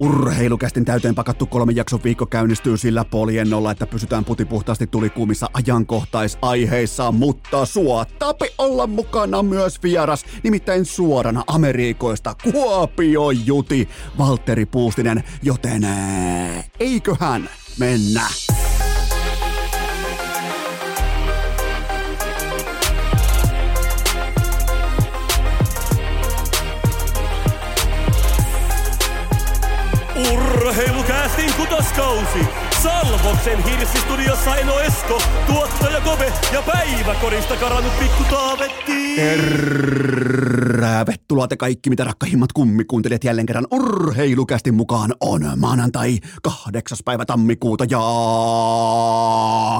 Urheilukästin täyteen pakattu kolmen jakson viikko käynnistyy sillä poliennolla, että pysytään putipuhtaasti tulikuumissa ajankohtaisaiheissa, mutta suottapi olla mukana myös vieras, nimittäin suorana Amerikoista Kuopio Juti, Valtteri Puustinen, joten eiköhän mennä. Hey, Lucas tem casting kutoskausi. Salvoksen hirsistudiossa Eno Esko, tuottaja Kove ja päiväkorista karannut pikku Taavetti. Tervetuloa te kaikki, mitä rakkahimmat kummikuuntelijat jälleen kerran urheilukästin mukaan on maanantai 8. päivä tammikuuta ja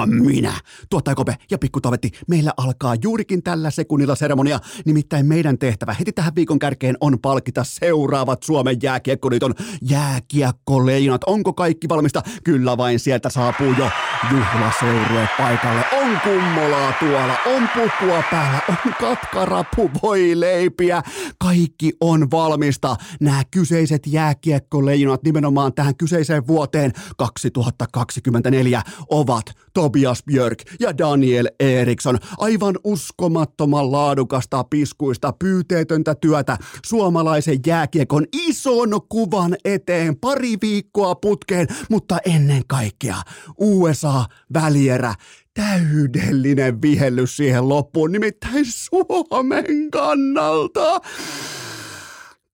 minä, tuottaja Kope ja pikku Tavetti, meillä alkaa juurikin tällä sekunnilla seremonia, nimittäin meidän tehtävä heti tähän viikon kärkeen on palkita seuraavat Suomen jääkiekkoliiton jääkiekkoleijonat. Onko kaikki valmista? Kyllä vain sieltä saapuu jo juhlaseurue paikalle. On kummolaa tuolla, on pukua päällä, on katkarapu, voi leipiä. Kaikki on valmista. Nämä kyseiset jääkiekkoleijonat nimenomaan tähän kyseiseen vuoteen 2024 ovat Tobias Björk ja Daniel Eriksson. Aivan uskomattoman laadukasta piskuista pyyteetöntä työtä suomalaisen jääkiekon ison kuvan eteen pari viikkoa putkeen, mutta ennen kaikkea USA-välierä täydellinen vihellys siihen loppuun, nimittäin Suomen kannalta.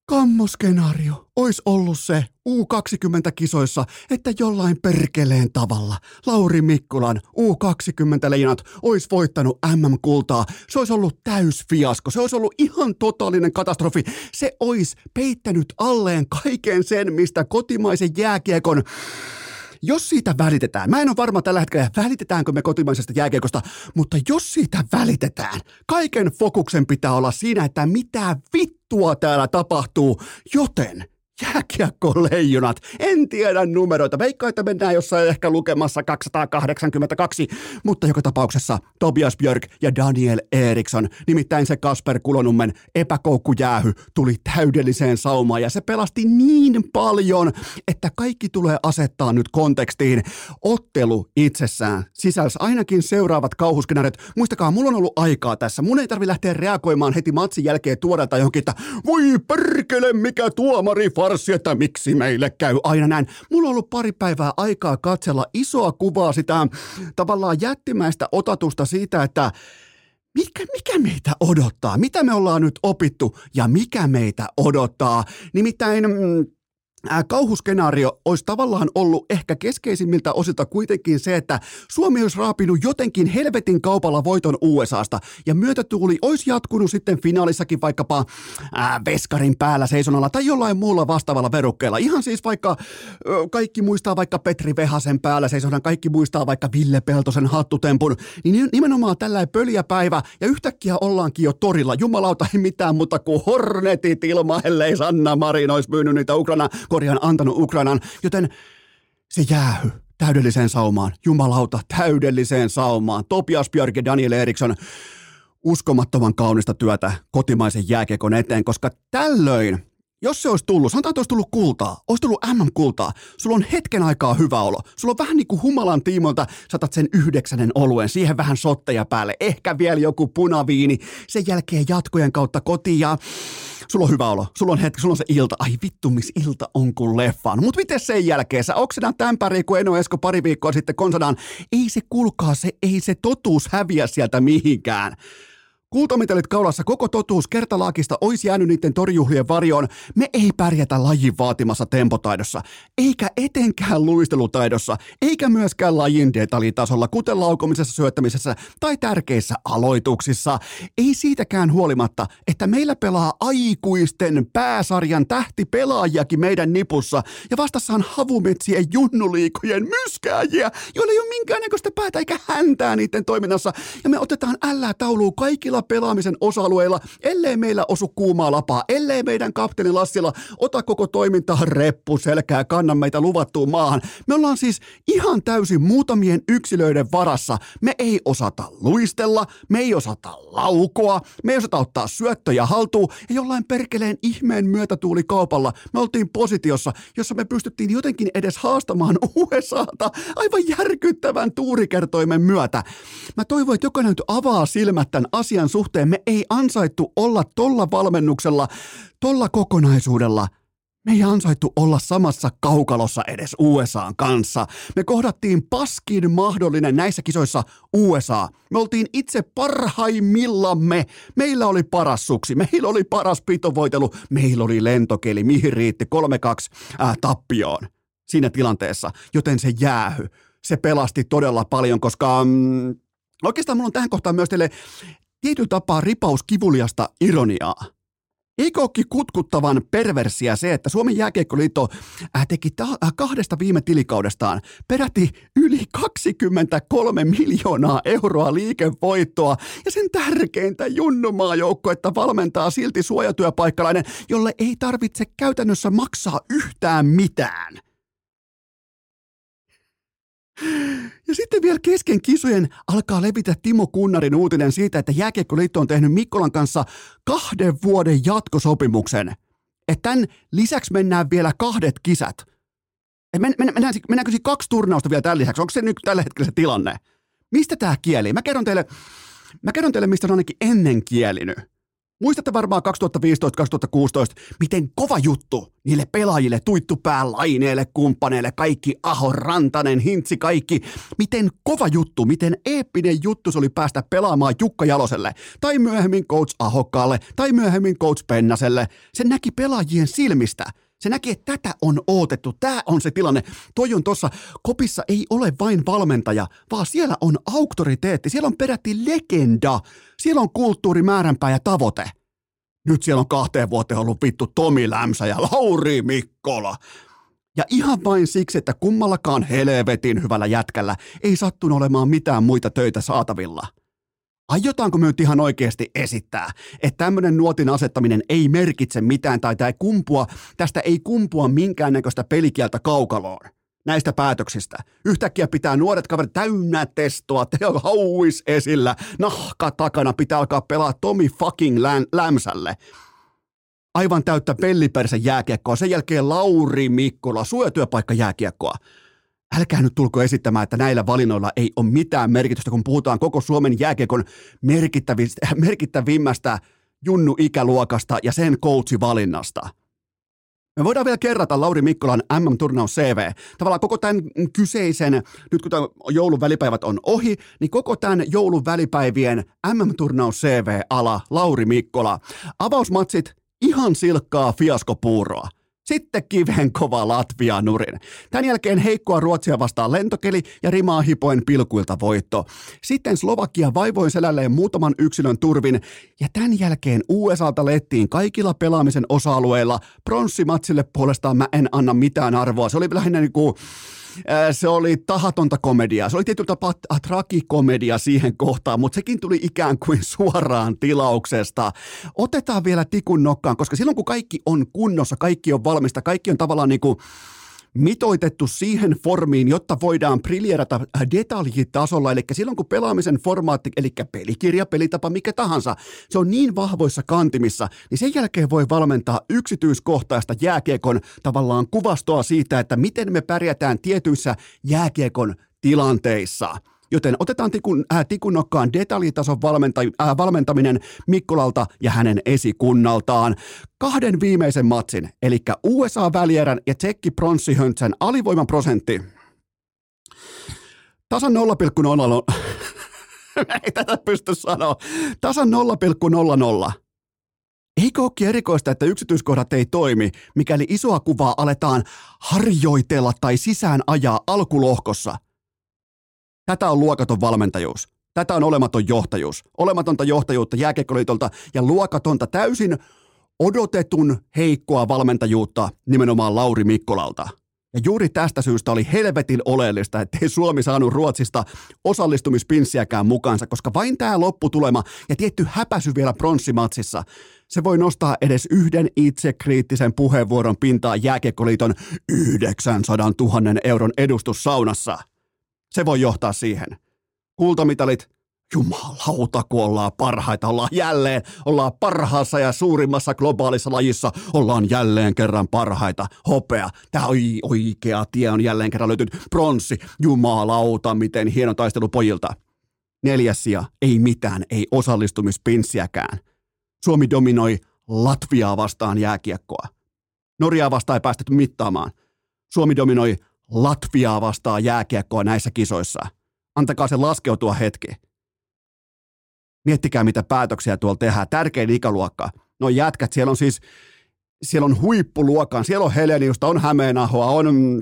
Kammoskenaario olisi ollut se U20-kisoissa, että jollain perkeleen tavalla Lauri Mikkulan U20-leijonat olisi voittanut MM-kultaa. Se olisi ollut täysfiasko, se olisi ollut ihan totaalinen katastrofi. Se olisi peittänyt alleen kaiken sen, mistä kotimaisen jääkiekon jos siitä välitetään, mä en ole varma tällä hetkellä, välitetäänkö me kotimaisesta jääkiekosta, mutta jos siitä välitetään, kaiken fokuksen pitää olla siinä, että mitä vittua täällä tapahtuu, joten – jääkiekko-leijonat. En tiedä numeroita. Veikkaa, että mennään jossain ehkä lukemassa 282, mutta joka tapauksessa Tobias Björk ja Daniel Eriksson, nimittäin se Kasper Kulonummen epäkoukkujäähy tuli täydelliseen saumaan ja se pelasti niin paljon, että kaikki tulee asettaa nyt kontekstiin. Ottelu itsessään sisälsi ainakin seuraavat kauhuskenaarit. Muistakaa, mulla on ollut aikaa tässä. Mun ei tarvi lähteä reagoimaan heti matsin jälkeen tuodelta johonkin, että voi perkele, mikä tuomari farssi, että miksi meille käy aina näin. Mulla on ollut pari päivää aikaa katsella isoa kuvaa sitä tavallaan jättimäistä otatusta siitä, että mikä, mikä meitä odottaa, mitä me ollaan nyt opittu ja mikä meitä odottaa. Nimittäin mm, kauhuskenaario olisi tavallaan ollut ehkä keskeisimmiltä osilta kuitenkin se, että Suomi olisi raapinut jotenkin helvetin kaupalla voiton USAsta ja myötätuuli olisi jatkunut sitten finaalissakin vaikkapa ää, Veskarin päällä seisonalla tai jollain muulla vastaavalla verukkeella. Ihan siis vaikka ö, kaikki muistaa vaikka Petri Vehasen päällä seisonan, kaikki muistaa vaikka Ville Peltosen hattutempun, niin nimenomaan tällainen pöliä päivä ja yhtäkkiä ollaankin jo torilla. Jumalauta ei mitään muuta kuin hornetit ilma, ellei Sanna Marin olisi myynyt niitä Ukraina korjaan antanut Ukrainan, joten se jäähy täydelliseen saumaan. Jumalauta, täydelliseen saumaan. Topias Björk ja Daniel Eriksson uskomattoman kaunista työtä kotimaisen jääkiekon eteen, koska tällöin jos se olisi tullut, sanotaan, että olisi tullut kultaa, olisi tullut MM-kultaa, sulla on hetken aikaa hyvä olo. Sulla on vähän niin kuin humalan tiimoilta, saatat sen yhdeksänen oluen, siihen vähän sotteja päälle, ehkä vielä joku punaviini, sen jälkeen jatkojen kautta kotiin ja sulla on hyvä olo, sulla on hetki, sulla on se ilta, ai vittu, missä ilta on kuin leffaan. Mutta miten sen jälkeen, sä oksenat tämän pärin, kun Eno Esko pari viikkoa sitten konsanaan, ei se kulkaa, se, ei se totuus häviä sieltä mihinkään. Kultamitalit kaulassa koko totuus kertalaakista olisi jäänyt niiden torjuhlien varjoon. Me ei pärjätä lajin vaatimassa tempotaidossa, eikä etenkään luistelutaidossa, eikä myöskään lajin detaljitasolla, kuten laukomisessa, syöttämisessä tai tärkeissä aloituksissa. Ei siitäkään huolimatta, että meillä pelaa aikuisten pääsarjan tähtipelaajakin meidän nipussa ja vastassa on havumetsien junnuliikojen myskääjiä, joilla ei ole minkäännäköistä päätä eikä häntää niiden toiminnassa. Ja me otetaan ällää tauluun kaikilla pelaamisen osa-alueilla, ellei meillä osu kuumaa lapaa, ellei meidän kapteeni Lassila ota koko toimintaa reppu selkää, kanna meitä luvattuun maahan. Me ollaan siis ihan täysin muutamien yksilöiden varassa. Me ei osata luistella, me ei osata laukoa, me ei osata ottaa syöttöjä haltuun ja jollain perkeleen ihmeen myötätuuli kaupalla me oltiin positiossa, jossa me pystyttiin jotenkin edes haastamaan USAta aivan järkyttävän tuurikertoimen myötä. Mä toivon, että jokainen nyt avaa silmät tämän asian suhteen. Me ei ansaittu olla tolla valmennuksella, tolla kokonaisuudella – me ei ansaittu olla samassa kaukalossa edes USAn kanssa. Me kohdattiin paskin mahdollinen näissä kisoissa USA. Me oltiin itse parhaimmillamme. Meillä oli paras suksi, meillä oli paras pitovoitelu, meillä oli lentokeli, mihin riitti 3-2 äh, tappioon siinä tilanteessa. Joten se jäähy, se pelasti todella paljon, koska mm, oikeastaan mulla on tähän kohtaan myös teille tietyllä tapaa ripaus kivuliasta ironiaa. Eikö kutkuttavan perversiä se, että Suomen jääkiekkoliitto äh, teki ta- äh, kahdesta viime tilikaudestaan peräti yli 23 miljoonaa euroa liikevoittoa ja sen tärkeintä että valmentaa silti suojatyöpaikkalainen, jolle ei tarvitse käytännössä maksaa yhtään mitään. Ja sitten vielä kesken kisojen alkaa levitä Timo Kunnarin uutinen siitä, että Jääkiekkoliitto on tehnyt Mikkolan kanssa kahden vuoden jatkosopimuksen. Että tämän lisäksi mennään vielä kahdet kisat. Men, men, mennään, mennäänkö siinä kaksi turnausta vielä tällä lisäksi? Onko se nyt tällä hetkellä se tilanne? Mistä tämä kieli? Mä kerron teille, mä kerron teille mistä on ainakin ennen kielinyt. Muistatte varmaan 2015-2016, miten kova juttu niille pelaajille, tuittupää, laineille, kumppaneille, kaikki Aho, Rantanen, Hintsi, kaikki. Miten kova juttu, miten eeppinen juttu se oli päästä pelaamaan Jukka Jaloselle, tai myöhemmin coach Ahokkaalle, tai myöhemmin coach Pennaselle. Se näki pelaajien silmistä – se näki, että tätä on ootettu. Tämä on se tilanne. Toi on tuossa, kopissa ei ole vain valmentaja, vaan siellä on auktoriteetti. Siellä on peräti legenda. Siellä on kulttuuri, määränpää ja tavoite. Nyt siellä on kahteen vuoteen ollut vittu Tomi Lämsä ja Lauri Mikkola. Ja ihan vain siksi, että kummallakaan helvetin hyvällä jätkällä ei sattunut olemaan mitään muita töitä saatavilla – Aiotaanko me nyt ihan oikeasti esittää, että tämmöinen nuotin asettaminen ei merkitse mitään tai tämä ei kumpua, tästä ei kumpua minkäännäköistä pelikieltä kaukaloon näistä päätöksistä. Yhtäkkiä pitää nuoret kaverit täynnä testoa, teillä hauis esillä, nahka takana, pitää alkaa pelaa Tomi fucking Lämsälle. Aivan täyttä pellipersä jääkiekkoa, sen jälkeen Lauri Mikkola, suojatyöpaikka jääkiekkoa älkää nyt tulko esittämään, että näillä valinnoilla ei ole mitään merkitystä, kun puhutaan koko Suomen jääkiekon merkittävimmästä junnu-ikäluokasta ja sen coachivalinnasta. Me voidaan vielä kerrata Lauri Mikkolan MM-turnaus CV. Tavallaan koko tämän kyseisen, nyt kun joulun välipäivät on ohi, niin koko tämän joulun välipäivien MM-turnaus CV-ala Lauri Mikkola. Avausmatsit ihan silkkaa fiaskopuuroa. Sitten kiven kova Latvia nurin. Tämän jälkeen heikkoa Ruotsia vastaan lentokeli ja rimaa hipoen pilkuilta voitto. Sitten Slovakia vaivoin selälleen muutaman yksilön turvin ja tämän jälkeen USAlta lettiin kaikilla pelaamisen osa-alueilla. Pronssimatsille puolestaan mä en anna mitään arvoa. Se oli lähinnä niin kuin se oli tahatonta komediaa. Se oli tietyllä tapaa trakikomedia siihen kohtaan, mutta sekin tuli ikään kuin suoraan tilauksesta. Otetaan vielä tikun nokkaan, koska silloin kun kaikki on kunnossa, kaikki on valmista, kaikki on tavallaan niin kuin mitoitettu siihen formiin, jotta voidaan briljerata detaljitasolla. Eli silloin kun pelaamisen formaatti, eli pelikirja, pelitapa, mikä tahansa, se on niin vahvoissa kantimissa, niin sen jälkeen voi valmentaa yksityiskohtaista jääkiekon tavallaan kuvastoa siitä, että miten me pärjätään tietyissä jääkiekon tilanteissa. Joten otetaan tikun, äh, tikunokkaan detaljitason valmenta, äh, valmentaminen Mikkolalta ja hänen esikunnaltaan. Kahden viimeisen matsin, eli USA-välierän ja Tsekki pronssihöntsän alivoimaprosentti. Tasan 0,00. ei tätä pysty sanoa. Tasan 0,00. Eikö olekin erikoista, että yksityiskohdat ei toimi, mikäli isoa kuvaa aletaan harjoitella tai sisään ajaa alkulohkossa? Tätä on luokaton valmentajuus. Tätä on olematon johtajuus. Olematonta johtajuutta jääkiekkoliitolta ja luokatonta täysin odotetun heikkoa valmentajuutta nimenomaan Lauri Mikkolalta. Ja juuri tästä syystä oli helvetin oleellista, ettei Suomi saanut Ruotsista osallistumispinssiäkään mukaansa, koska vain tämä lopputulema ja tietty häpäsy vielä pronssimatsissa, se voi nostaa edes yhden itsekriittisen puheenvuoron pintaa Jääkiekkoliiton 900 000 euron edustussaunassa. Se voi johtaa siihen. Kultamitalit, jumalauta, kun ollaan parhaita, ollaan jälleen, ollaan parhaassa ja suurimmassa globaalissa lajissa, ollaan jälleen kerran parhaita. Hopea, tämä oikea tie on jälleen kerran löytynyt. Pronssi, jumalauta, miten hieno taistelu pojilta. Neljäs sija, ei mitään, ei osallistumispinssiäkään. Suomi dominoi Latviaa vastaan jääkiekkoa. Norjaa vastaan ei päästetty mittaamaan. Suomi dominoi Latviaa vastaan jääkiekkoa näissä kisoissa. Antakaa se laskeutua hetki. Miettikää, mitä päätöksiä tuolla tehdään. Tärkein ikäluokka. No jätkät, siellä on siis, siellä on huippuluokan, siellä on Heleniusta, on Hämeenahoa, on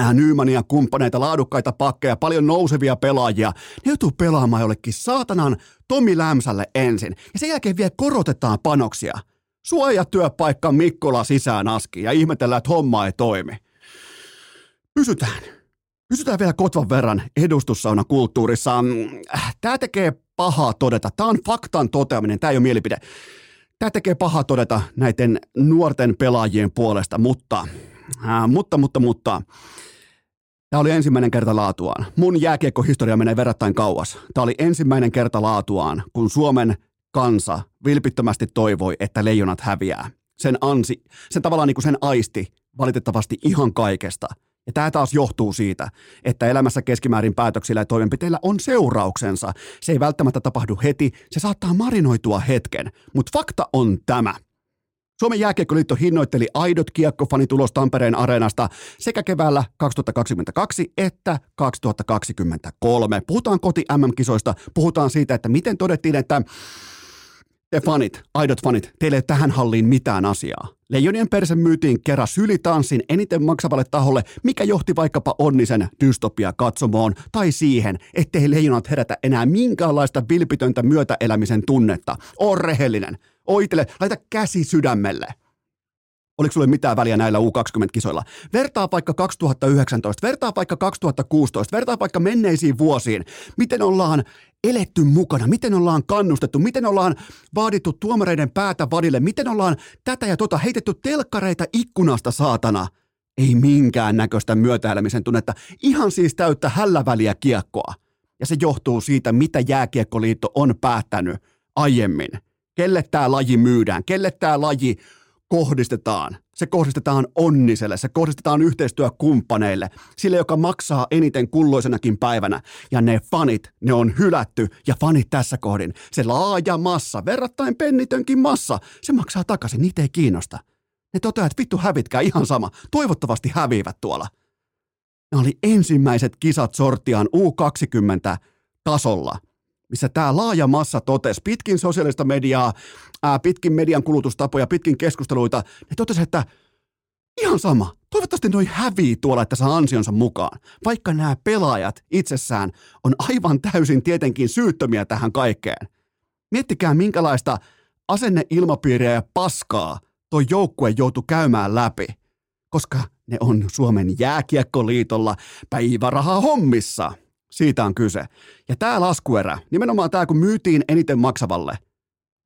äh, Nymania kumppaneita, laadukkaita pakkeja, paljon nousevia pelaajia. Ne joutuu pelaamaan jollekin saatanan Tomi Lämsälle ensin. Ja sen jälkeen vielä korotetaan panoksia. Suojatyöpaikka Mikkola sisään aski ja ihmetellään, että homma ei toimi. Pysytään. Pysytään vielä kotvan verran edustussauna kulttuurissa. Tämä tekee pahaa todeta. Tämä on faktan toteaminen, tämä ei ole mielipide. Tämä tekee pahaa todeta näiden nuorten pelaajien puolesta, mutta, äh, mutta, mutta, mutta, Tämä oli ensimmäinen kerta laatuaan. Mun jääkiekkohistoria menee verrattain kauas. Tämä oli ensimmäinen kerta laatuaan, kun Suomen kansa vilpittömästi toivoi, että leijonat häviää. Sen ansi, sen tavallaan niin kuin sen aisti valitettavasti ihan kaikesta – ja tämä taas johtuu siitä, että elämässä keskimäärin päätöksillä ja toimenpiteillä on seurauksensa. Se ei välttämättä tapahdu heti, se saattaa marinoitua hetken, mutta fakta on tämä. Suomen jääkiekkoliitto hinnoitteli aidot kiekkofanitulos Tampereen areenasta sekä keväällä 2022 että 2023. Puhutaan koti MM-kisoista, puhutaan siitä, että miten todettiin, että te fanit, aidot fanit, teille ei tähän halliin mitään asiaa. Leijonien perse myytiin kerran sylitanssin eniten maksavalle taholle, mikä johti vaikkapa onnisen dystopia katsomoon tai siihen, ettei leijonat herätä enää minkäänlaista vilpitöntä myötäelämisen tunnetta. Oo rehellinen. Oitele, laita käsi sydämelle. Oliko sulle mitään väliä näillä U20-kisoilla? Vertaa vaikka 2019, vertaa vaikka 2016, vertaa vaikka menneisiin vuosiin. Miten ollaan eletty mukana, miten ollaan kannustettu, miten ollaan vaadittu tuomareiden päätä vadille, miten ollaan tätä ja tota heitetty telkkareita ikkunasta saatana. Ei minkään näköistä myötäelämisen tunnetta, ihan siis täyttä hälläväliä kiekkoa. Ja se johtuu siitä, mitä Jääkiekkoliitto on päättänyt aiemmin. Kelle tämä laji myydään, kelle tämä laji kohdistetaan. Se kohdistetaan onniselle, se kohdistetaan yhteistyökumppaneille, sille, joka maksaa eniten kulloisenakin päivänä. Ja ne fanit, ne on hylätty ja fanit tässä kohdin. Se laaja massa, verrattain pennitönkin massa, se maksaa takaisin, niitä ei kiinnosta. Ne toteaa, että vittu hävitkää ihan sama. Toivottavasti häviivät tuolla. Ne oli ensimmäiset kisat sortiaan U20 tasolla – missä tämä laaja massa totesi pitkin sosiaalista mediaa, ää, pitkin median kulutustapoja, pitkin keskusteluita, ne totesi, että ihan sama. Toivottavasti noi hävii tuolla, että saa ansionsa mukaan. Vaikka nämä pelaajat itsessään on aivan täysin tietenkin syyttömiä tähän kaikkeen. Miettikää minkälaista asenneilmapiiriä ja paskaa toi joukkue joutui käymään läpi, koska ne on Suomen jääkiekkoliitolla päiväraha hommissa. Siitä on kyse. Ja tämä laskuerä, nimenomaan tämä kun myytiin eniten maksavalle,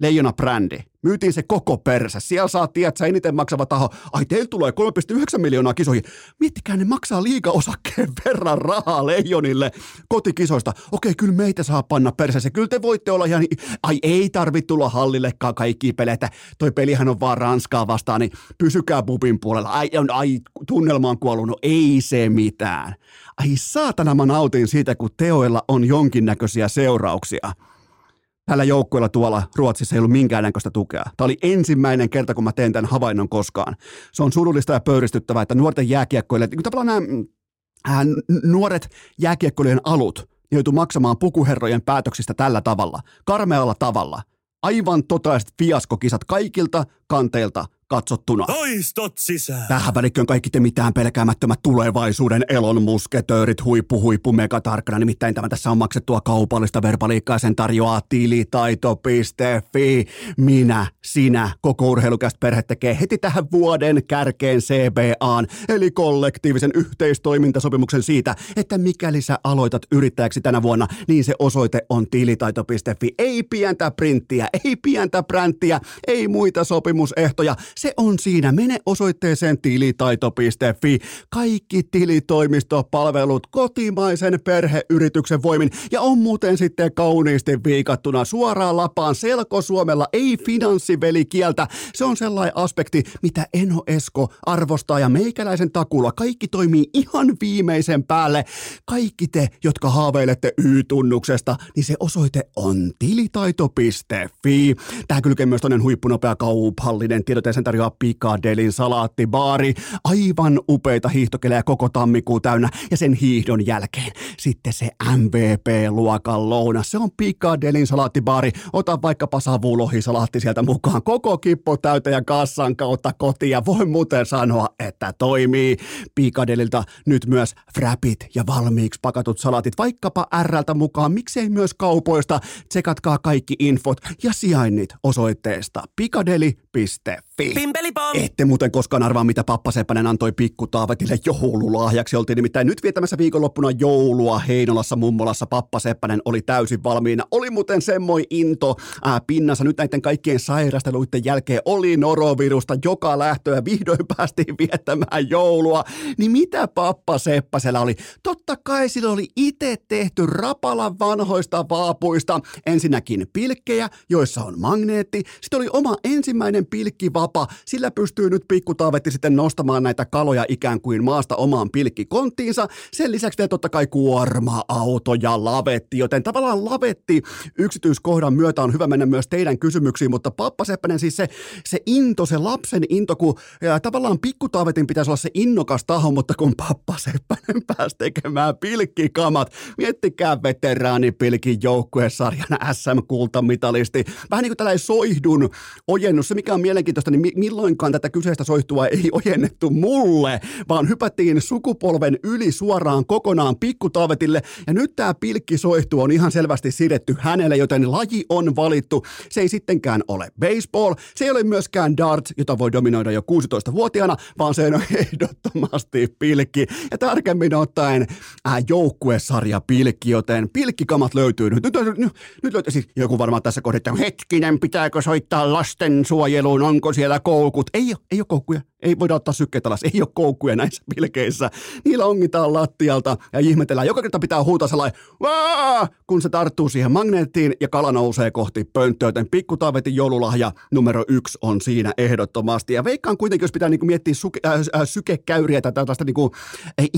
Leijona-brändi, myytiin se koko persä. Siellä saa, tiedätkö, eniten maksava taho. Ai, teillä tulee 3,9 miljoonaa kisoihin. Miettikää, ne maksaa liiga-osakkeen verran rahaa leijonille kotikisoista. Okei, kyllä meitä saa panna perseessä. Kyllä te voitte olla ihan... Ai, ei tarvitse tulla hallillekaan kaikki peleitä. Toi pelihän on vaan Ranskaa vastaan, niin pysykää bubin puolella. Ai, on, ai tunnelma on kuollut. No ei se mitään. Ai saatana mä nautin siitä, kun teoilla on jonkinnäköisiä seurauksia tällä joukkueella tuolla Ruotsissa ei ollut minkäännäköistä tukea. Tämä oli ensimmäinen kerta, kun mä teen tämän havainnon koskaan. Se on surullista ja pöyristyttävää, että nuorten jääkiekkoille, niin tavallaan nämä äh, nuoret jääkiekkoilijan alut joutuu maksamaan pukuherrojen päätöksistä tällä tavalla, karmealla tavalla. Aivan totaaliset fiaskokisat kaikilta kanteilta katsottuna. Toistot sisään! Tähän välikköön kaikki te mitään pelkäämättömät tulevaisuuden elon musketöörit, huippu, huippu, megatarkkana. Nimittäin tämä tässä on maksettua kaupallista verbaliikkaa, sen tarjoaa tilitaito.fi. Minä, sinä, koko urheilukästä perhe tekee heti tähän vuoden kärkeen CBAn, eli kollektiivisen yhteistoimintasopimuksen siitä, että mikäli sä aloitat yrittäjäksi tänä vuonna, niin se osoite on tilitaito.fi. Ei pientä printtiä, ei pientä bränttiä, ei muita sopimusehtoja. Se on siinä. Mene osoitteeseen tilitaito.fi. Kaikki tilitoimistopalvelut kotimaisen perheyrityksen voimin. Ja on muuten sitten kauniisti viikattuna suoraan lapaan selkosuomella, ei finanssivelikieltä. Se on sellainen aspekti, mitä Eno Esko arvostaa ja meikäläisen takulla. Kaikki toimii ihan viimeisen päälle. Kaikki te, jotka haaveilette Y-tunnuksesta, niin se osoite on tilitaito.fi. Tää kylkee myös toinen huippunopea kauphallinen tiedote sen tarjoaa Pikadelin salaattibaari. Aivan upeita hiihtokelejä koko tammikuu täynnä ja sen hiihdon jälkeen sitten se MVP-luokan lounas. Se on Pikadelin salaattibaari. Ota vaikkapa savulohisalaatti sieltä mukaan. Koko kippo täyteen ja kassan kautta kotiin ja voi muuten sanoa, että toimii. Pikadelilta nyt myös frapit ja valmiiksi pakatut salaatit vaikkapa Rltä mukaan. Miksei myös kaupoista. Tsekatkaa kaikki infot ja sijainnit osoitteesta pikadeli.fi. Pimpelipom! Ette muuten koskaan arvaa, mitä Pappa Seppänen antoi pikku Taavetille joululahjaksi. Oltiin nimittäin nyt vietämässä viikonloppuna joulua Heinolassa mummolassa. Pappa Seppänen oli täysin valmiina. Oli muuten semmoi into ää, pinnassa. Nyt näiden kaikkien sairasteluiden jälkeen oli norovirusta joka lähtöä. Vihdoin päästiin viettämään joulua. Niin mitä Pappa Seppäsellä oli? Totta kai sillä oli itse tehty Rapalan vanhoista vaapuista. Ensinnäkin pilkkejä, joissa on magneetti. Sitten oli oma ensimmäinen pilkkivapa. Sillä pystyy nyt pikkutaavetti sitten nostamaan näitä kaloja ikään kuin maasta omaan pilkkikonttiinsa. Sen lisäksi vielä totta kai kuorma-auto ja lavetti, joten tavallaan lavetti yksityiskohdan myötä on hyvä mennä myös teidän kysymyksiin, mutta Pappa Seppänen siis se, se into, se lapsen into, kun ja tavallaan pikkutaavetin pitäisi olla se innokas taho, mutta kun Pappa Seppänen pääsi tekemään pilkkikamat, miettikää veteraanipilkin joukkuesarjan SM-kultamitalisti. Vähän niin kuin tällainen soihdun ojennus. Se mikä on mielenkiintoista, niin milloinkaan tätä kyseistä soihtua ei ojennettu mulle, vaan hypättiin sukupolven yli suoraan kokonaan pikkutaavetille. Ja nyt tämä pilkkisoihtu on ihan selvästi sidetty hänelle, joten laji on valittu. Se ei sittenkään ole baseball, se ei ole myöskään darts, jota voi dominoida jo 16-vuotiaana, vaan se on ehdottomasti pilkki. Ja tarkemmin ottaen ää, joukkuesarja pilkki, joten pilkkikamat löytyy nyt. Nyt, nyt, nyt, löytyy, siis joku varmaan tässä kohdassa, hetkinen, pitääkö soittaa lastensuojeluun, onko siellä koukut? Ei ole, ei ole koukkuja. Ei voida ottaa sykkeitä alas, ei ole koukkuja näissä pilkeissä. Niillä ongitaan lattialta ja ihmetellään. Joka kerta pitää huutaa sellainen, Vaa! kun se tarttuu siihen magneettiin ja kala nousee kohti pönttöä. Joten pikkutaavetin joululahja numero yksi on siinä ehdottomasti. Ja veikkaan kuitenkin, jos pitää niinku miettiä suke, äh, äh, sykekäyriä tai tällaista niinku,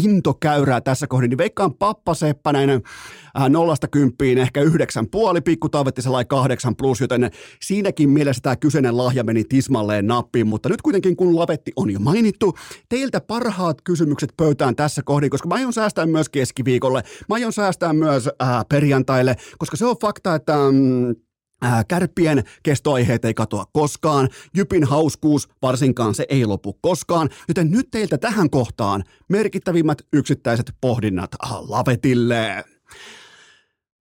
intokäyrää tässä kohdin, niin veikkaan Pappa Seppänen äh, nollasta kymppiin ehkä yhdeksän puoli, pikkutaavetti sellainen kahdeksan plus, joten siinäkin mielessä tämä kyseinen lahja meni tismalleen nappiin. Mutta nyt kuitenkin kun lavetti on jo mainittu. Teiltä parhaat kysymykset pöytään tässä kohdin, koska mä aion säästää myös keskiviikolle. Mä aion säästää myös ää, perjantaille, koska se on fakta, että... Mm, Ää, kärppien kestoaiheet ei katoa koskaan, Jypin hauskuus varsinkaan se ei lopu koskaan, joten nyt teiltä tähän kohtaan merkittävimmät yksittäiset pohdinnat Lavetille.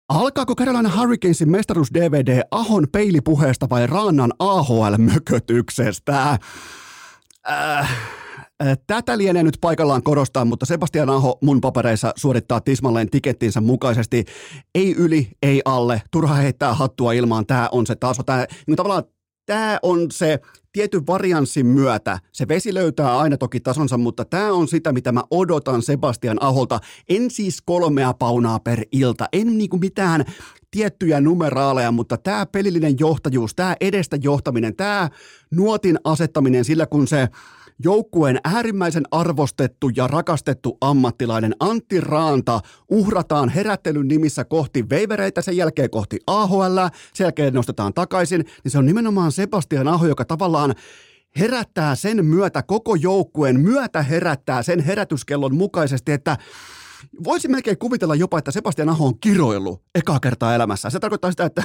Alkaako Carolina Hurricanesin mestaruus-DVD Ahon peilipuheesta vai Raannan AHL-mökötyksestä? Äh, Tätä lienee nyt paikallaan korostaa, mutta Sebastian Aho mun papereissa suorittaa tismalleen tikettinsä mukaisesti. Ei yli, ei alle. Turha heittää hattua ilmaan. Tämä on se taso. Tämä, niin tavallaan tämä on se tietyn varianssin myötä. Se vesi löytää aina toki tasonsa, mutta tämä on sitä, mitä mä odotan Sebastian Aholta. En siis kolmea paunaa per ilta, en niinku mitään tiettyjä numeraaleja, mutta tämä pelillinen johtajuus, tämä edestä johtaminen, tämä nuotin asettaminen sillä, kun se joukkueen äärimmäisen arvostettu ja rakastettu ammattilainen Antti Raanta uhrataan herättelyn nimissä kohti veivereitä, sen jälkeen kohti AHL, sen jälkeen nostetaan takaisin, niin se on nimenomaan Sebastian Aho, joka tavallaan herättää sen myötä koko joukkueen myötä herättää sen herätyskellon mukaisesti, että voisin melkein kuvitella jopa, että Sebastian Aho on kiroillut ekaa kertaa elämässä. Se tarkoittaa sitä, että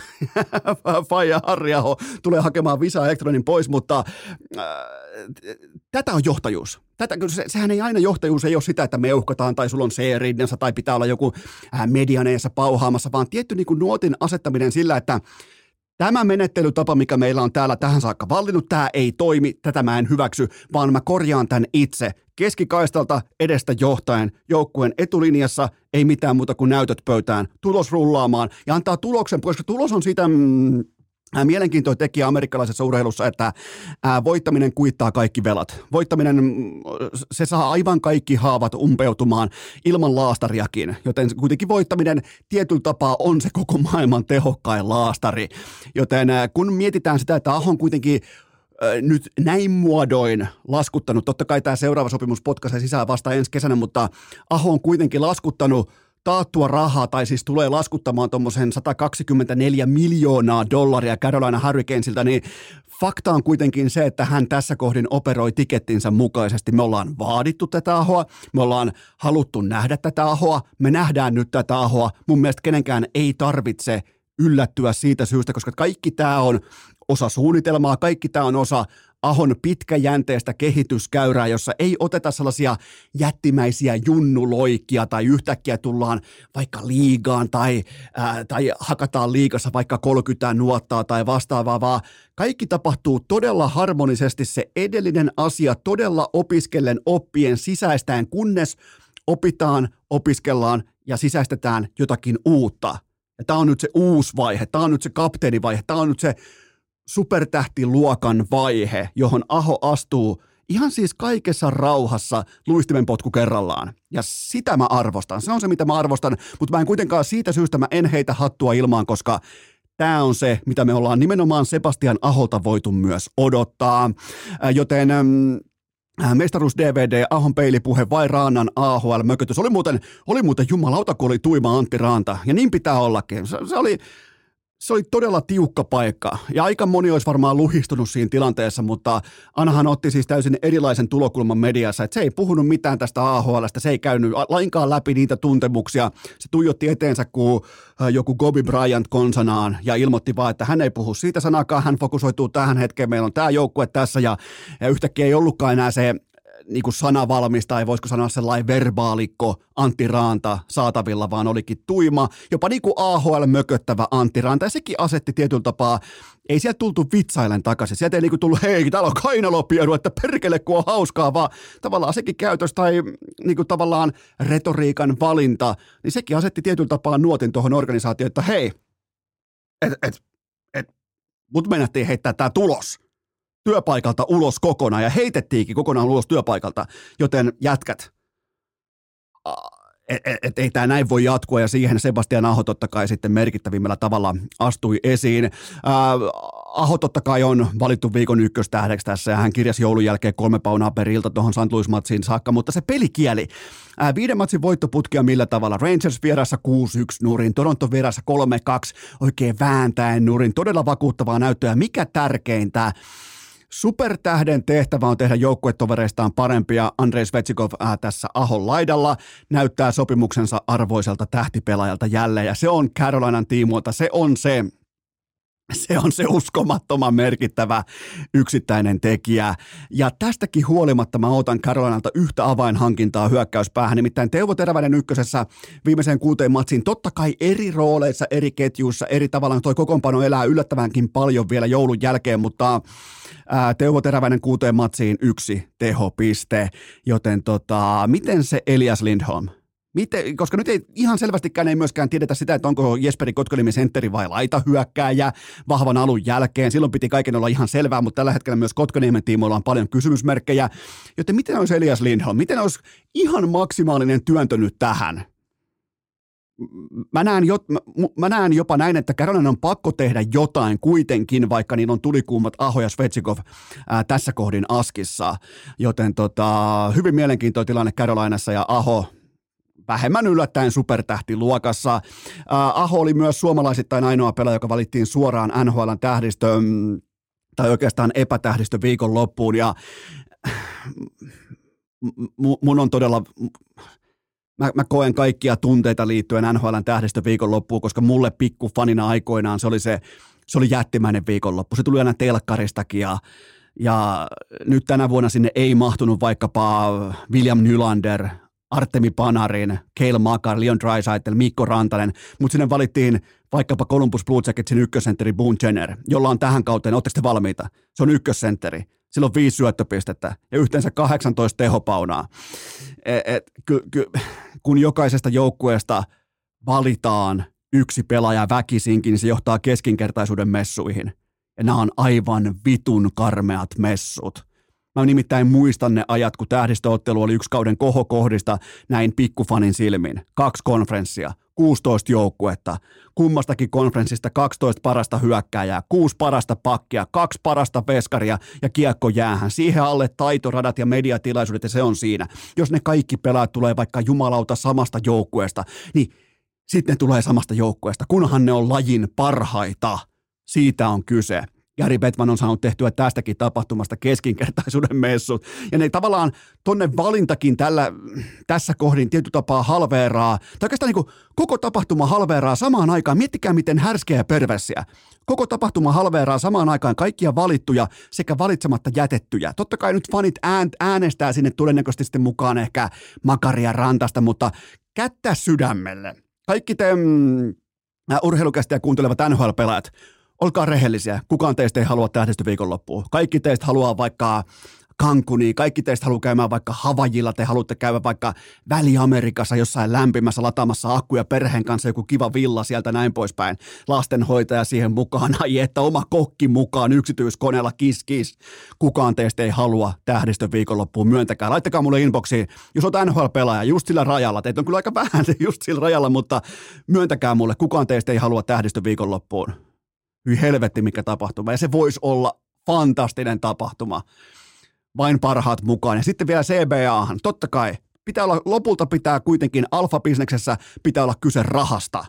Faija Harri Aho tulee hakemaan Visa Elektronin pois, mutta äh, tätä on johtajuus. Tätä, se, sehän ei aina johtajuus ei ole sitä, että meuhkataan tai sulla on c tai pitää olla joku äh, medianeessa pauhaamassa, vaan tietty niin kuin nuotin asettaminen sillä, että Tämä menettelytapa, mikä meillä on täällä tähän saakka vallinnut, tämä ei toimi, tätä mä en hyväksy, vaan mä korjaan tämän itse. Keskikaistalta edestä johtaen, joukkueen etulinjassa, ei mitään muuta kuin näytöt pöytään, tulos rullaamaan ja antaa tuloksen, koska tulos on siitä mm, Mielenkiintoinen tekijä amerikkalaisessa urheilussa, että voittaminen kuittaa kaikki velat. Voittaminen, mm, se saa aivan kaikki haavat umpeutumaan ilman laastariakin, joten kuitenkin voittaminen tietyllä tapaa on se koko maailman tehokkain laastari. Joten kun mietitään sitä, että Ahon kuitenkin nyt näin muodoin laskuttanut, totta kai tämä seuraava sopimus potkaisee sisään vasta ensi kesänä, mutta Aho on kuitenkin laskuttanut taattua rahaa, tai siis tulee laskuttamaan tuommoisen 124 miljoonaa dollaria Carolina Hurricanesilta, niin fakta on kuitenkin se, että hän tässä kohdin operoi tikettinsä mukaisesti. Me ollaan vaadittu tätä ahoa, me ollaan haluttu nähdä tätä ahoa, me nähdään nyt tätä ahoa. Mun mielestä kenenkään ei tarvitse yllättyä siitä syystä, koska kaikki tämä on osa suunnitelmaa, kaikki tämä on osa Ahon pitkäjänteistä kehityskäyrää, jossa ei oteta sellaisia jättimäisiä junnuloikkia tai yhtäkkiä tullaan vaikka liigaan tai, ää, tai hakataan liigassa vaikka 30 nuottaa tai vastaavaa, vaan kaikki tapahtuu todella harmonisesti se edellinen asia todella opiskellen oppien sisäistään, kunnes opitaan, opiskellaan ja sisäistetään jotakin uutta. Ja tämä on nyt se uusi vaihe, tämä on nyt se kapteenivaihe, tämä on nyt se supertähtiluokan vaihe, johon Aho astuu ihan siis kaikessa rauhassa luistimen potku kerrallaan. Ja sitä mä arvostan. Se on se, mitä mä arvostan, mutta mä en kuitenkaan siitä syystä mä en heitä hattua ilmaan, koska Tämä on se, mitä me ollaan nimenomaan Sebastian Aholta voitu myös odottaa. Joten Mestaruus DVD, Ahon peilipuhe vai Raanan AHL-mökötys. Oli muuten, oli muuten jumalauta, kun oli tuima Antti Raanta. Ja niin pitää ollakin. Se, se oli, se oli todella tiukka paikka. Ja aika moni olisi varmaan luhistunut siinä tilanteessa, mutta Anahan otti siis täysin erilaisen tulokulman mediassa, että se ei puhunut mitään tästä AHLstä, se ei käynyt lainkaan läpi niitä tuntemuksia, se tuijotti eteensä kuin joku Gobi Bryant konsanaan ja ilmoitti vaan, että hän ei puhu siitä sanakaan, hän fokusoituu tähän hetkeen, meillä on tämä joukkue tässä ja, ja yhtäkkiä ei ollutkaan enää se niin kuin sanavalmis tai voisiko sanoa sellainen verbaalikko Antti Raanta saatavilla, vaan olikin tuima, jopa niin kuin AHL-mököttävä Antti Raanta. Ja sekin asetti tietyllä tapaa, ei sieltä tultu vitsailen takaisin. Sieltä ei niin kuin tullut, hei, täällä on kainalopiedu, että perkele kun on hauskaa, vaan tavallaan sekin käytös tai niin kuin tavallaan retoriikan valinta, niin sekin asetti tietyllä tapaa nuotin tuohon organisaatioon, että hei, et, et, et, mut mennättiin heittää tämä tulos työpaikalta ulos kokonaan ja heitettiinkin kokonaan ulos työpaikalta, joten jätkät, et, et, et ei tämä näin voi jatkua ja siihen Sebastian Aho totta kai sitten merkittävimmällä tavalla astui esiin. Ää, Aho totta kai on valittu viikon ykköstähdeksi tässä ja hän kirjasi joulun jälkeen kolme paunaa per ilta tuohon St. Louis-matsiin saakka, mutta se pelikieli, ää, viiden matsin voittoputkia millä tavalla, Rangers vieressä 6-1 nurin, Toronto vieressä 3-2 oikein vääntäen nurin, todella vakuuttavaa näyttöä, mikä tärkeintä, Supertähden tehtävä on tehdä joukkuetovereistaan parempia. Andrei Svetsikov äh, tässä Ahon laidalla näyttää sopimuksensa arvoiselta tähtipelaajalta jälleen. Ja se on Carolinan tiimoilta, se on se, se on se uskomattoman merkittävä yksittäinen tekijä. Ja tästäkin huolimatta mä otan Carolinalta yhtä avainhankintaa hyökkäyspäähän. Nimittäin Teuvo Teräväinen ykkösessä viimeiseen kuuteen matsiin totta kai eri rooleissa, eri ketjuissa, eri tavalla toi kokoonpano elää yllättävänkin paljon vielä joulun jälkeen, mutta ää, Teuvo Teräväinen kuuteen matsiin yksi tehopiste. Joten tota, miten se Elias Lindholm? Miten, koska nyt ei ihan selvästikään ei myöskään tiedetä sitä, että onko Jesperi Kotkaniemi sentteri vai laita hyökkääjä vahvan alun jälkeen. Silloin piti kaiken olla ihan selvää, mutta tällä hetkellä myös Kotkaniemen tiimoilla on paljon kysymysmerkkejä. Joten miten olisi Elias Lindholm? Miten olisi ihan maksimaalinen työntö nyt tähän? Mä näen, jo, mä, mä näen jopa näin, että Carolina on pakko tehdä jotain kuitenkin, vaikka niillä on tulikuumat Aho ja Svetsikov ää, tässä kohdin askissa. Joten tota, hyvin mielenkiintoinen tilanne Carolinassa ja Aho vähemmän yllättäen supertähtiluokassa. Äh, Aho oli myös suomalaisittain ainoa pelaaja, joka valittiin suoraan NHLn tähdistön tai oikeastaan epätähdistö viikon loppuun ja mun on todella mä, mä koen kaikkia tunteita liittyen NHLn tähdistö viikonloppuun, koska mulle pikkufanina aikoinaan se oli se, se oli jättimäinen viikonloppu. Se tuli aina telkkaristakin ja, ja nyt tänä vuonna sinne ei mahtunut vaikkapa William Nylander, Artemi Panarin, Cale Makar, Leon Draisaitl, Mikko Rantanen, mutta sinne valittiin vaikkapa Columbus Blue Jacketsin ykkössentteri Boone Jenner, jolla on tähän kauteen, oletteko te valmiita? Se on ykkössentteri. Sillä on viisi syöttöpistettä ja yhteensä 18 tehopaunaa. Et, et, ky, ky, kun jokaisesta joukkueesta valitaan yksi pelaaja väkisinkin, niin se johtaa keskinkertaisuuden messuihin. Ja nämä on aivan vitun karmeat messut. Mä nimittäin muistan ne ajat, kun tähdistöottelu oli yksi kauden kohokohdista näin pikkufanin silmin. Kaksi konferenssia, 16 joukkuetta, kummastakin konferenssista 12 parasta hyökkääjää, kuusi parasta pakkia, kaksi parasta veskaria ja kiekko jäähän. Siihen alle taitoradat ja mediatilaisuudet ja se on siinä. Jos ne kaikki pelaat tulee vaikka jumalauta samasta joukkueesta, niin sitten ne tulee samasta joukkueesta, kunhan ne on lajin parhaita. Siitä on kyse. Gary Bettman on saanut tehtyä tästäkin tapahtumasta keskinkertaisuuden messut. Ja ne tavallaan tonne valintakin tällä, tässä kohdin tietyllä tapaa halveeraa, tai oikeastaan niin koko tapahtuma halveeraa samaan aikaan. Miettikää, miten härskeä perversiä. Koko tapahtuma halveeraa samaan aikaan kaikkia valittuja sekä valitsematta jätettyjä. Totta kai nyt fanit äänestää sinne todennäköisesti sitten mukaan ehkä Makaria Rantasta, mutta kättä sydämelle. Kaikki te mm, urheilukästiä kuuntelevat NHL-pelaajat, olkaa rehellisiä. Kukaan teistä ei halua tähdisty viikonloppuun. Kaikki teistä haluaa vaikka Kankuniin, kaikki teistä haluaa käymään vaikka Havajilla, te haluatte käydä vaikka Väli-Amerikassa jossain lämpimässä lataamassa akkuja perheen kanssa, joku kiva villa sieltä näin poispäin. Lastenhoitaja siihen mukaan, ai että oma kokki mukaan yksityiskoneella kis kis. Kukaan teistä ei halua tähdistön viikonloppuun, myöntäkää. Laittakaa mulle inboxiin, jos olet NHL-pelaaja, just sillä rajalla, teitä on kyllä aika vähän just sillä rajalla, mutta myöntäkää mulle, kukaan teistä ei halua tähdistön viikonloppuun hyi helvetti mikä tapahtuma. Ja se voisi olla fantastinen tapahtuma. Vain parhaat mukaan. Ja sitten vielä CBAhan. Totta kai, pitää olla, lopulta pitää kuitenkin alfa-bisneksessä pitää olla kyse rahasta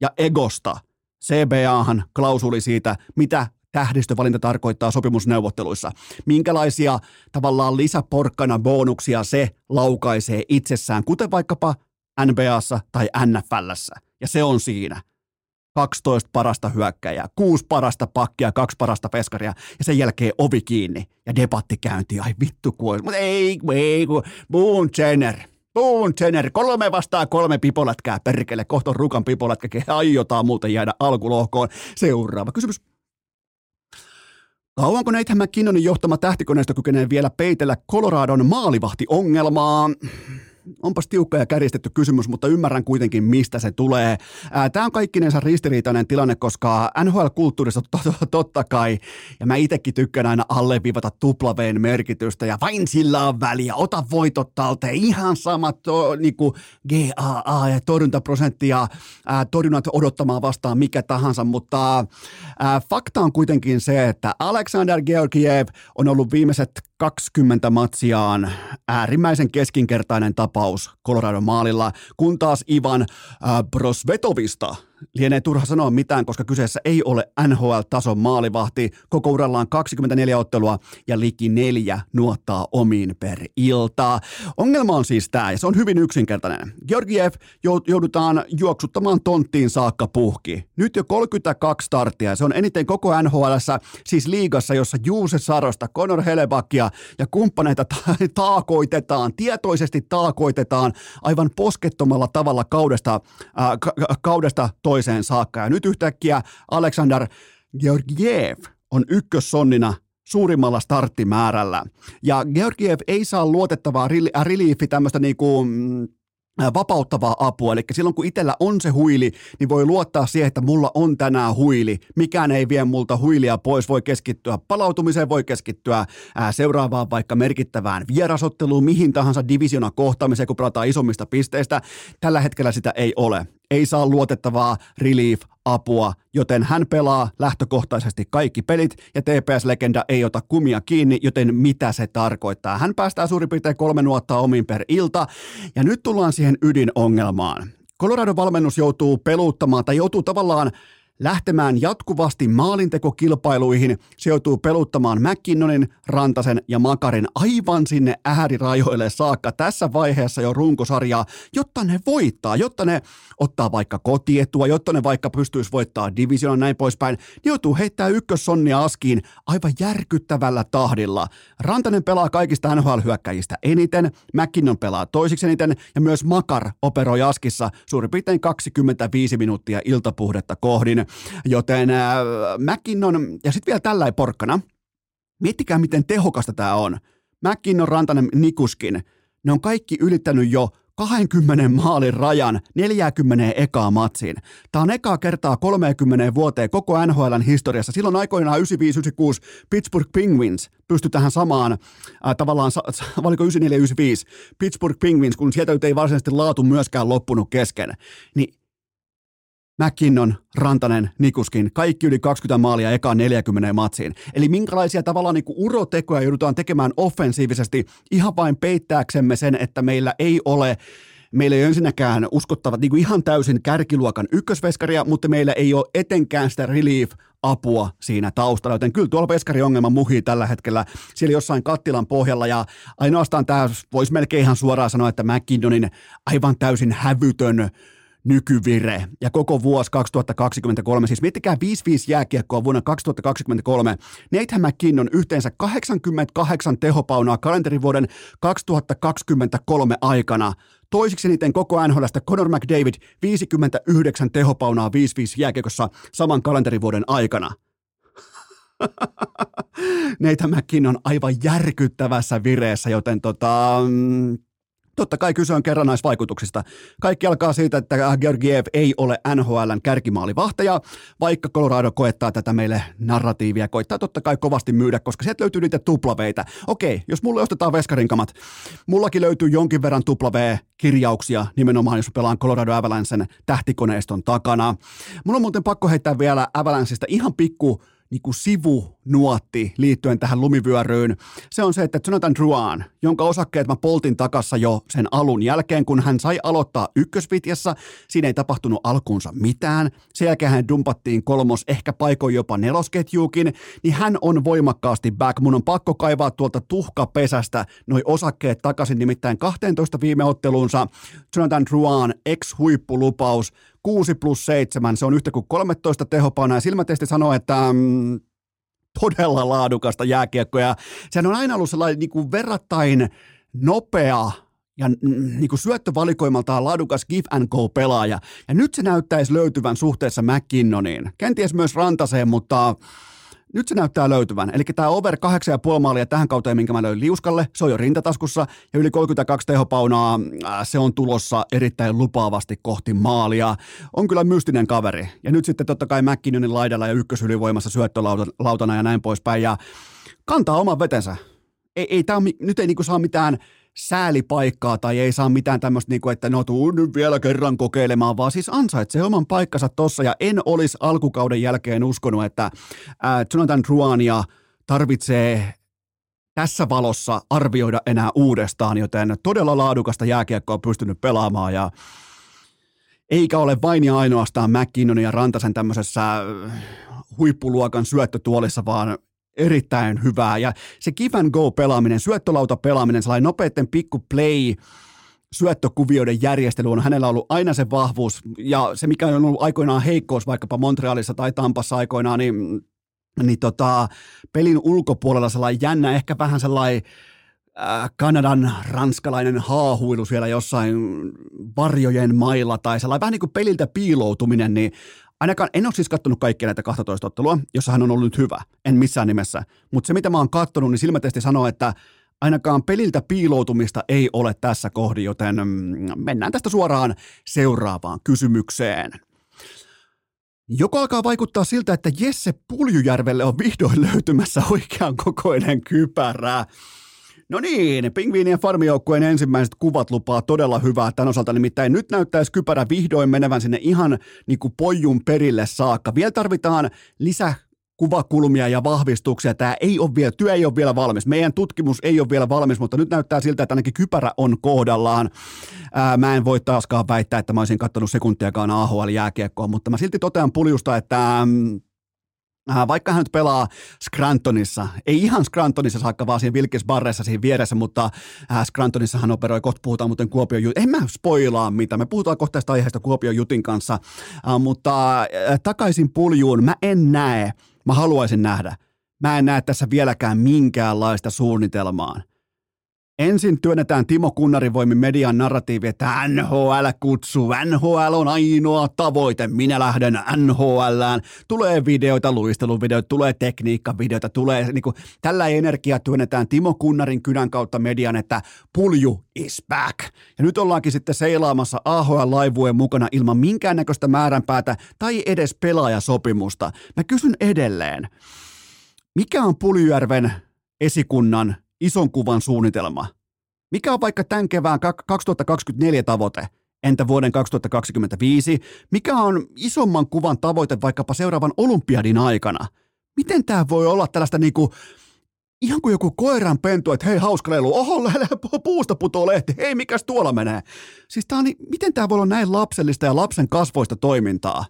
ja egosta. CBAhan klausuli siitä, mitä tähdistövalinta tarkoittaa sopimusneuvotteluissa. Minkälaisia tavallaan lisäporkkana bonuksia se laukaisee itsessään, kuten vaikkapa NBAssa tai NFLssä. Ja se on siinä. 12 parasta hyökkäjää, kuusi parasta pakkia, kaksi parasta peskaria ja sen jälkeen ovi kiinni ja debatti käynti. Ai vittu kuin, mutta ei, ei, kun Boone Jenner. Boone Jenner, kolme vastaa kolme pipolätkää perkele, kohta on rukan pipolätkä, aiotaan muuten jäädä alkulohkoon. Seuraava kysymys. Kauanko Nathan McKinnonin johtama tähtikoneisto kykenee vielä peitellä Coloradon maalivahtiongelmaa? Onpas tiukka ja kärjistetty kysymys, mutta ymmärrän kuitenkin, mistä se tulee. Tämä on kaikkinensa ristiriitainen tilanne, koska NHL-kulttuurissa totta kai, ja mä itsekin tykkään aina alleviivata tuplaveen merkitystä, ja vain sillä on väliä, ota voitot talteen, ihan samat to, niinku GAA ja torjuntaprosenttia, torjunnat odottamaan vastaan mikä tahansa, mutta fakta on kuitenkin se, että Alexander Georgiev on ollut viimeiset 20 matsiaan. Äärimmäisen keskinkertainen tapaus Colorado maalilla, kun taas Ivan äh, Brosvetovista lienee turha sanoa mitään, koska kyseessä ei ole NHL-tason maalivahti. Koko urallaan 24 ottelua ja liki neljä nuottaa omiin per ilta. Ongelma on siis tämä, ja se on hyvin yksinkertainen. Georgiev joudutaan juoksuttamaan tonttiin saakka puhki. Nyt jo 32 starttia, se on eniten koko NHL, siis liigassa, jossa Juuse Sarosta, Conor Helebakia ja kumppaneita ta- taakoitetaan, tietoisesti taakoitetaan aivan poskettomalla tavalla kaudesta, äh, ka- kaudesta toiseen saakka. Ja nyt yhtäkkiä Alexander Georgiev on ykkössonnina suurimmalla starttimäärällä. Ja Georgiev ei saa luotettavaa reliefi tämmöistä niinku, vapauttavaa apua. Eli silloin kun itsellä on se huili, niin voi luottaa siihen, että mulla on tänään huili. Mikään ei vie multa huilia pois. Voi keskittyä palautumiseen, voi keskittyä ää, seuraavaan vaikka merkittävään vierasotteluun, mihin tahansa divisiona kohtaamiseen, kun pelataan isommista pisteistä. Tällä hetkellä sitä ei ole ei saa luotettavaa relief-apua, joten hän pelaa lähtökohtaisesti kaikki pelit ja TPS-legenda ei ota kumia kiinni, joten mitä se tarkoittaa? Hän päästää suurin piirtein kolme nuottaa omin per ilta ja nyt tullaan siihen ydinongelmaan. Colorado valmennus joutuu peluuttamaan tai joutuu tavallaan lähtemään jatkuvasti maalintekokilpailuihin. Se joutuu peluttamaan McKinnonin, Rantasen ja Makarin aivan sinne äärirajoille saakka tässä vaiheessa jo runkosarjaa, jotta ne voittaa, jotta ne ottaa vaikka kotietua, jotta ne vaikka pystyisi voittaa divisionan näin poispäin. Ne joutuu heittää ykkössonnia askiin aivan järkyttävällä tahdilla. Rantanen pelaa kaikista NHL-hyökkäjistä eniten, McKinnon pelaa toisiksi eniten ja myös Makar operoi askissa suurin piirtein 25 minuuttia iltapuhdetta kohdin. Joten äh, McKinnon, ja sitten vielä tällä porkkana, miettikää miten tehokasta tämä on. McKinnon, Rantanen, Nikuskin, ne on kaikki ylittänyt jo 20 maalin rajan 40 ekaa matsiin. Tämä on ekaa kertaa 30 vuoteen koko NHLn historiassa. Silloin aikoinaan 95-96 Pittsburgh Penguins pystyi tähän samaan, äh, tavallaan, valiko 94-95 Pittsburgh Penguins, kun sieltä ei varsinaisesti laatu myöskään loppunut kesken. Niin McKinnon, Rantanen, Nikuskin, kaikki yli 20 maalia ekaan 40 matsiin. Eli minkälaisia tavallaan niin kuin urotekoja joudutaan tekemään offensiivisesti ihan vain peittääksemme sen, että meillä ei ole Meillä ei ole ensinnäkään uskottavat niin kuin ihan täysin kärkiluokan ykkösveskaria, mutta meillä ei ole etenkään sitä relief-apua siinä taustalla, joten kyllä tuolla veskariongelma muhii tällä hetkellä siellä jossain kattilan pohjalla ja ainoastaan tämä voisi melkein ihan suoraan sanoa, että McKinnonin aivan täysin hävytön nykyvire. Ja koko vuosi 2023, siis miettikää 5-5 jääkiekkoa vuonna 2023, Nathan McKinnon yhteensä 88 tehopaunaa kalenterivuoden 2023 aikana, Toisiksi eniten koko NHLstä Conor McDavid 59 tehopaunaa 5-5 jääkiekossa saman kalenterivuoden aikana. Nathan McKinnon aivan järkyttävässä vireessä, joten tota, mm, Totta kai kyse on kerrannaisvaikutuksista. Kaikki alkaa siitä, että Georgiev ei ole NHLn kärkimaalivahtaja, vaikka Colorado koettaa tätä meille narratiivia, koittaa totta kai kovasti myydä, koska sieltä löytyy niitä tuplaveitä. Okei, jos mulle ostetaan veskarinkamat, mullakin löytyy jonkin verran tuplavee-kirjauksia nimenomaan, jos pelaan Colorado Avalancen tähtikoneiston takana. Mulla on muuten pakko heittää vielä Avalanceista ihan pikku niin kuin sivunuotti liittyen tähän lumivyöryyn, se on se, että Jonathan Drouin, jonka osakkeet mä poltin takassa jo sen alun jälkeen, kun hän sai aloittaa ykkösvitjassa, siinä ei tapahtunut alkuunsa mitään, sen jälkeen hän dumpattiin kolmos, ehkä paikoin jopa nelosketjuukin, niin hän on voimakkaasti back. Mun on pakko kaivaa tuolta tuhkapesästä noi osakkeet takaisin, nimittäin 12 viime otteluunsa. Jonathan Drouin ex-huippulupaus 6 plus 7, se on yhtä kuin 13 tehopaunaa, ja silmätesti sanoo, että mm, todella laadukasta jääkiekkoa, sehän on aina ollut sellainen niin kuin verrattain nopea ja niin kuin syöttövalikoimaltaan laadukas give and go pelaaja, ja nyt se näyttäisi löytyvän suhteessa McKinnoniin, kenties myös Rantaseen, mutta nyt se näyttää löytyvän. Eli tämä over 8,5 maalia tähän kauteen, minkä mä löin liuskalle, se on jo rintataskussa ja yli 32 tehopaunaa, äh, se on tulossa erittäin lupaavasti kohti maalia. On kyllä mystinen kaveri. Ja nyt sitten totta kai McKinnonin laidalla ja ykkösylivoimassa syöttölautana ja näin poispäin. Ja kantaa oman vetensä. Ei, ei tää on, nyt ei niinku saa mitään säälipaikkaa tai ei saa mitään tämmöistä, niin kuin, että no tuu nyt vielä kerran kokeilemaan, vaan siis ansaitsee oman paikkansa tossa. Ja en olisi alkukauden jälkeen uskonut, että ää, Jonathan Druania tarvitsee tässä valossa arvioida enää uudestaan, joten todella laadukasta jääkiekkoa on pystynyt pelaamaan ja eikä ole vain ja ainoastaan McKinnon ja Rantasen tämmöisessä huippuluokan syöttötuolissa, vaan erittäin hyvää. Ja se give and go pelaaminen, syöttölauta pelaaminen, sellainen nopeiden pikku play, syöttökuvioiden järjestely on hänellä ollut aina se vahvuus, ja se mikä on ollut aikoinaan heikkous vaikkapa Montrealissa tai Tampassa aikoinaan, niin, niin tota, pelin ulkopuolella sellainen jännä, ehkä vähän sellainen äh, Kanadan ranskalainen haahuilu siellä jossain varjojen mailla tai sellainen vähän niin kuin peliltä piiloutuminen, niin Ainakaan en ole siis katsonut kaikkia näitä 12 ottelua, jossa hän on ollut hyvä, en missään nimessä. Mutta se, mitä mä oon katsonut, niin silmätesti sanoo, että ainakaan peliltä piiloutumista ei ole tässä kohdin, joten mm, mennään tästä suoraan seuraavaan kysymykseen. Joko alkaa vaikuttaa siltä, että Jesse Puljujärvelle on vihdoin löytymässä oikean kokoinen kypärä. No niin, pingviinien farmijoukkueen ensimmäiset kuvat lupaa todella hyvää tämän osalta, nimittäin nyt näyttäisi kypärä vihdoin menevän sinne ihan niin kuin pojun perille saakka. Vielä tarvitaan lisä kuvakulmia ja vahvistuksia. Tämä ei ole vielä, työ ei ole vielä valmis. Meidän tutkimus ei ole vielä valmis, mutta nyt näyttää siltä, että ainakin kypärä on kohdallaan. Ää, mä en voi taaskaan väittää, että mä olisin katsonut sekuntiakaan AHL-jääkiekkoa, mutta mä silti totean puljusta, että vaikka hän nyt pelaa Scrantonissa, ei ihan Scrantonissa saakka, vaan siinä Wilkes Barressa siinä vieressä, mutta Scrantonissa hän operoi, kohta puhutaan muuten Kuopion Jutin, en mä spoilaa mitä, me puhutaan kohta tästä aiheesta Kuopion Jutin kanssa, mutta takaisin puljuun. Mä en näe, mä haluaisin nähdä, mä en näe tässä vieläkään minkäänlaista suunnitelmaa – Ensin työnnetään Timo Kunnarin voimin median narratiivi, että NHL kutsuu, NHL on ainoa tavoite, minä lähden NHLään. Tulee videoita, luisteluvideoita, tulee tekniikkavideoita, tulee niin kuin, tällä energia työnnetään Timo Kunnarin kynän kautta median, että pulju is back. Ja nyt ollaankin sitten seilaamassa AHL-laivueen mukana ilman minkäännäköistä määränpäätä tai edes pelaajasopimusta. Mä kysyn edelleen, mikä on Puljujärven esikunnan ison kuvan suunnitelma. Mikä on vaikka tämän kevään 2024 tavoite? Entä vuoden 2025? Mikä on isomman kuvan tavoite vaikkapa seuraavan olympiadin aikana? Miten tämä voi olla tällaista niinku, ihan kuin joku koiran pentu, että hei hauska lelu, oho, puusta putoo lehti, hei mikäs tuolla menee? Siis tää on, miten tämä voi olla näin lapsellista ja lapsen kasvoista toimintaa?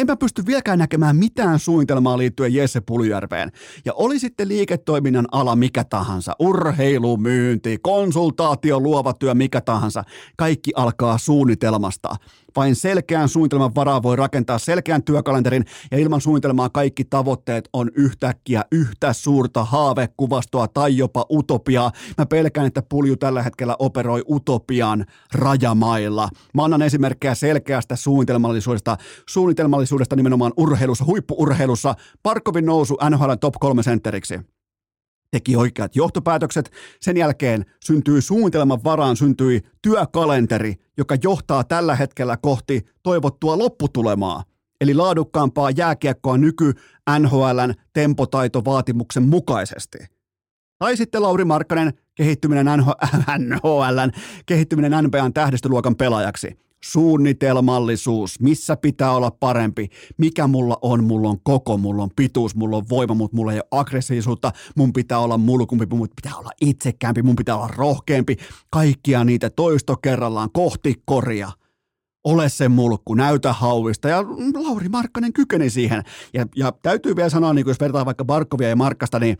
En mä pysty vieläkään näkemään mitään suunnitelmaa liittyen Jesse Puljärveen. Ja oli sitten liiketoiminnan ala mikä tahansa, urheilu, myynti, konsultaatio, luova työ, mikä tahansa. Kaikki alkaa suunnitelmasta. Vain selkeän suunnitelman varaa voi rakentaa selkeän työkalenterin ja ilman suunnitelmaa kaikki tavoitteet on yhtäkkiä yhtä suurta haavekuvastoa tai jopa utopiaa. Mä pelkään, että pulju tällä hetkellä operoi utopian rajamailla. Mä annan esimerkkejä selkeästä suunnitelmallisuudesta, suunnitelmallisuudesta nimenomaan urheilussa, huippuurheilussa. Parkovin nousu NHL top 3 sentteriksi teki oikeat johtopäätökset. Sen jälkeen syntyi suunnitelman varaan, syntyi työkalenteri, joka johtaa tällä hetkellä kohti toivottua lopputulemaa. Eli laadukkaampaa jääkiekkoa nyky NHLn tempotaitovaatimuksen mukaisesti. Tai sitten Lauri Markkanen kehittyminen NHLn, kehittyminen NBAn tähdistöluokan pelaajaksi suunnitelmallisuus, missä pitää olla parempi, mikä mulla on, mulla on koko, mulla on pituus, mulla on voima, mutta mulla ei ole aggressiivisuutta, mun pitää olla mulkumpi, mun pitää olla itsekäämpi, mun pitää olla rohkeampi, kaikkia niitä toisto kerrallaan kohti koria. Ole se mulkku, näytä hauista ja Lauri Markkanen kykeni siihen. Ja, ja täytyy vielä sanoa, niin jos vertaa vaikka Barkovia ja Markkasta, niin,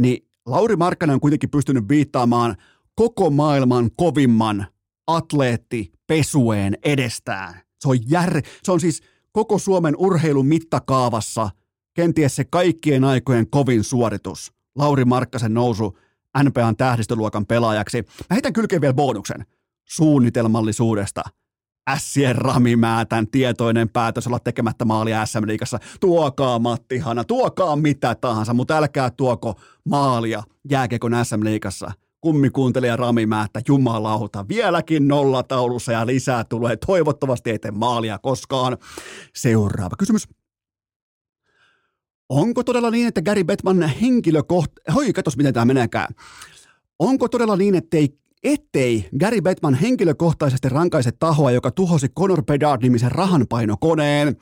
niin Lauri Markkanen on kuitenkin pystynyt viittaamaan koko maailman kovimman atleetti pesueen edestään. Se on, jär, se on siis koko Suomen urheilun mittakaavassa kenties se kaikkien aikojen kovin suoritus. Lauri Markkasen nousu NPAn tähdistöluokan pelaajaksi. Mä heitän kylkeen vielä bonuksen. Suunnitelmallisuudesta. Ässien Rami Määtän tietoinen päätös olla tekemättä maalia SM Liigassa. Tuokaa Matti Hanna, tuokaa mitä tahansa, mutta älkää tuoko maalia jääkekon SM Liigassa – kummikuuntelija Rami Määttä, jumalauta, vieläkin nollataulussa ja lisää tulee. Toivottavasti ei tee maalia koskaan. Seuraava kysymys. Onko todella niin, että Gary Bettman henkilökohta... Hoi, katos miten tämä meneekään. Onko todella niin, ettei ettei Gary Bettman henkilökohtaisesti rankaise tahoa, joka tuhosi Conor Bedard-nimisen rahanpainokoneen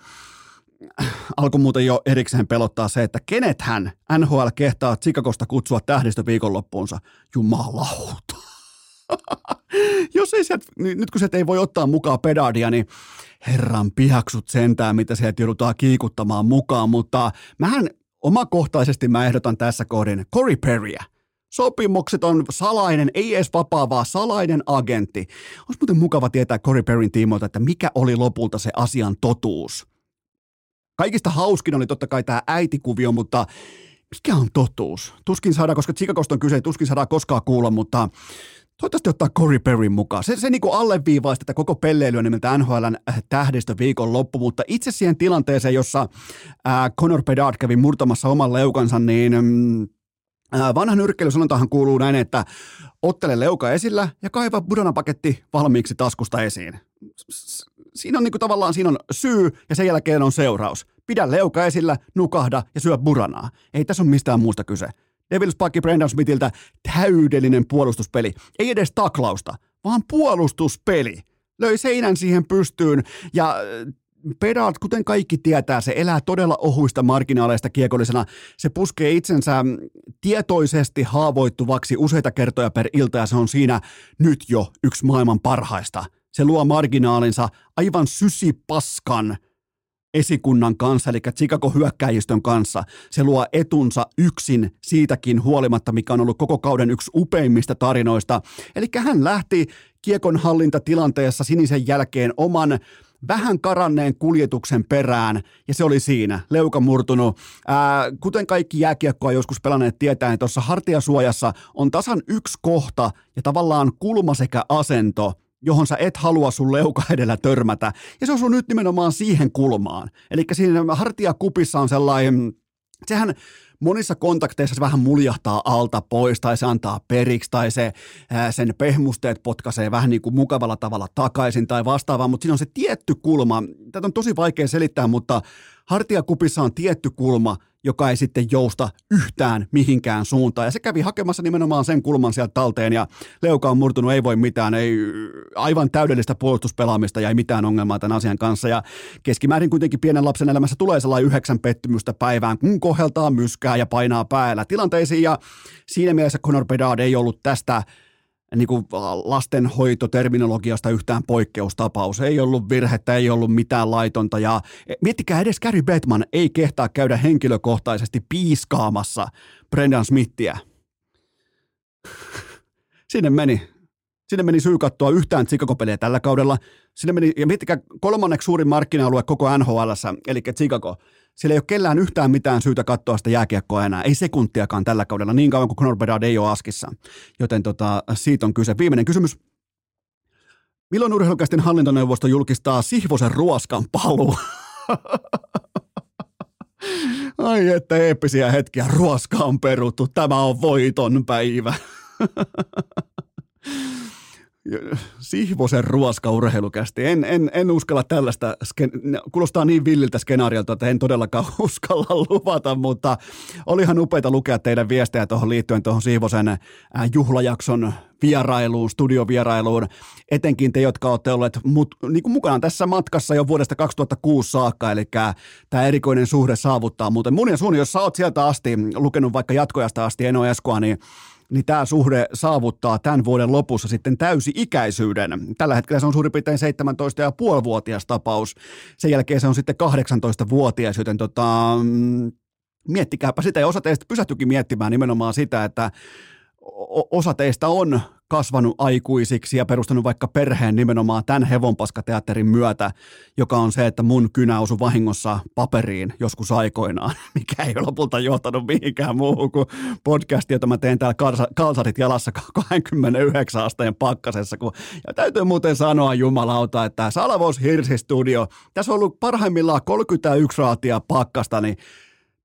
alkoi muuten jo erikseen pelottaa se, että kenet hän NHL kehtaa Chicagosta kutsua tähdistö viikonloppuunsa. Jumalauta. Jos ei sieltä, nyt kun sieltä ei voi ottaa mukaan pedardia, niin herran pihaksut sentään, mitä sieltä joudutaan kiikuttamaan mukaan, mutta mähän omakohtaisesti mä ehdotan tässä kohdin Corey Perryä. Sopimukset on salainen, ei edes vapaa, vaan salainen agentti. Olisi muuten mukava tietää Corey Perryn tiimoilta, että mikä oli lopulta se asian totuus. Kaikista hauskin oli totta kai tämä äitikuvio, mutta mikä on totuus? Tuskin saadaan, koska Chicagosta on kyse, tuskin saadaan koskaan kuulla, mutta toivottavasti ottaa Corey Perryn mukaan. Se, se niin alleviivaa tätä koko pelleilyä nimeltä NHLn äh, tähdistö viikon loppu, mutta itse siihen tilanteeseen, jossa äh, Conor Bedard kävi murtamassa oman leukansa, niin mm, äh, vanhan nyrkkeilysanontahan kuuluu näin, että ottele leuka esillä ja kaiva budanapaketti valmiiksi taskusta esiin siinä on niin kuin tavallaan siinä on syy ja sen jälkeen on seuraus. Pidä leuka esillä, nukahda ja syö buranaa. Ei tässä ole mistään muusta kyse. Devils pakki Brendan Smithiltä täydellinen puolustuspeli. Ei edes taklausta, vaan puolustuspeli. Löi seinän siihen pystyyn ja äh, Pedalt, kuten kaikki tietää, se elää todella ohuista marginaaleista kiekollisena. Se puskee itsensä tietoisesti haavoittuvaksi useita kertoja per ilta ja se on siinä nyt jo yksi maailman parhaista. Se luo marginaalinsa aivan sysipaskan esikunnan kanssa, eli Chicago hyökkäjistön kanssa. Se luo etunsa yksin siitäkin huolimatta, mikä on ollut koko kauden yksi upeimmista tarinoista. Eli hän lähti kiekon hallintatilanteessa sinisen jälkeen oman vähän karanneen kuljetuksen perään, ja se oli siinä, leuka murtunut. Ää, kuten kaikki jääkiekkoa joskus pelanneet tietää, niin tuossa hartiasuojassa on tasan yksi kohta ja tavallaan kulma sekä asento, johon sä et halua sun leuka edellä törmätä. Ja se osuu nyt nimenomaan siihen kulmaan. Eli siinä hartiakupissa on sellainen, sehän monissa kontakteissa se vähän muljahtaa alta pois tai se antaa periksi tai se, ää, sen pehmusteet potkaisee vähän niin kuin mukavalla tavalla takaisin tai vastaavaa, mutta siinä on se tietty kulma. Tätä on tosi vaikea selittää, mutta hartiakupissa on tietty kulma, joka ei sitten jousta yhtään mihinkään suuntaan. Ja se kävi hakemassa nimenomaan sen kulman sieltä talteen ja leuka on murtunut, ei voi mitään, ei aivan täydellistä puolustuspelaamista ja ei mitään ongelmaa tämän asian kanssa. Ja keskimäärin kuitenkin pienen lapsen elämässä tulee sellainen yhdeksän pettymystä päivään, kun koheltaa myskää ja painaa päällä tilanteisiin. Ja siinä mielessä Conor Bedard ei ollut tästä niin kuin lastenhoitoterminologiasta yhtään poikkeustapaus. Ei ollut virhettä, ei ollut mitään laitonta ja miettikää edes Gary Bettman ei kehtaa käydä henkilökohtaisesti piiskaamassa Brendan Smithia. Sinne meni. Sinne meni syy katsoa yhtään chicago tällä kaudella. Sinne meni, ja miettikää kolmanneksi suurin markkina-alue koko NHL, eli Chicago. Siellä ei ole kellään yhtään mitään syytä katsoa sitä jääkiekkoa enää, ei sekuntiakaan tällä kaudella, niin kauan kuin Conor Bedard ei ole askissa. Joten tota, siitä on kyse. Viimeinen kysymys. Milloin urheilukästin hallintoneuvosto julkistaa Sihvosen ruoskan paluu? Ai että eeppisiä hetkiä, ruoska on peruttu, tämä on voiton päivä. Sihvosen ruoskaurheilukästi. En, en, en uskalla tällaista, kuulostaa niin villiltä skenaariolta, että en todellakaan uskalla luvata, mutta olihan upeita lukea teidän viestejä tuohon liittyen tuohon Sihvosen äh, juhlajakson vierailuun, studiovierailuun, etenkin te, jotka olette olleet mut, niin kuin mukana tässä matkassa jo vuodesta 2006 saakka, eli tämä erikoinen suhde saavuttaa muuten. Mun ja sun, jos sä oot sieltä asti lukenut vaikka jatkojasta asti Eno Eskoa, niin niin tämä suhde saavuttaa tämän vuoden lopussa sitten täysi-ikäisyyden. Tällä hetkellä se on suurin piirtein 17,5-vuotias tapaus. Sen jälkeen se on sitten 18-vuotias, joten tota, mm, miettikääpä sitä. Ja osa teistä pysähtyikin miettimään nimenomaan sitä, että osa teistä on kasvanut aikuisiksi ja perustanut vaikka perheen nimenomaan tämän hevonpaskateatterin myötä, joka on se, että mun kynä osui vahingossa paperiin joskus aikoinaan, mikä ei lopulta johtanut mihinkään muuhun kuin podcast, jota mä teen täällä kalsarit jalassa 29 asteen pakkasessa. Kun, ja täytyy muuten sanoa jumalauta, että Salavos Hirsi Studio, tässä on ollut parhaimmillaan 31 raatia pakkasta, niin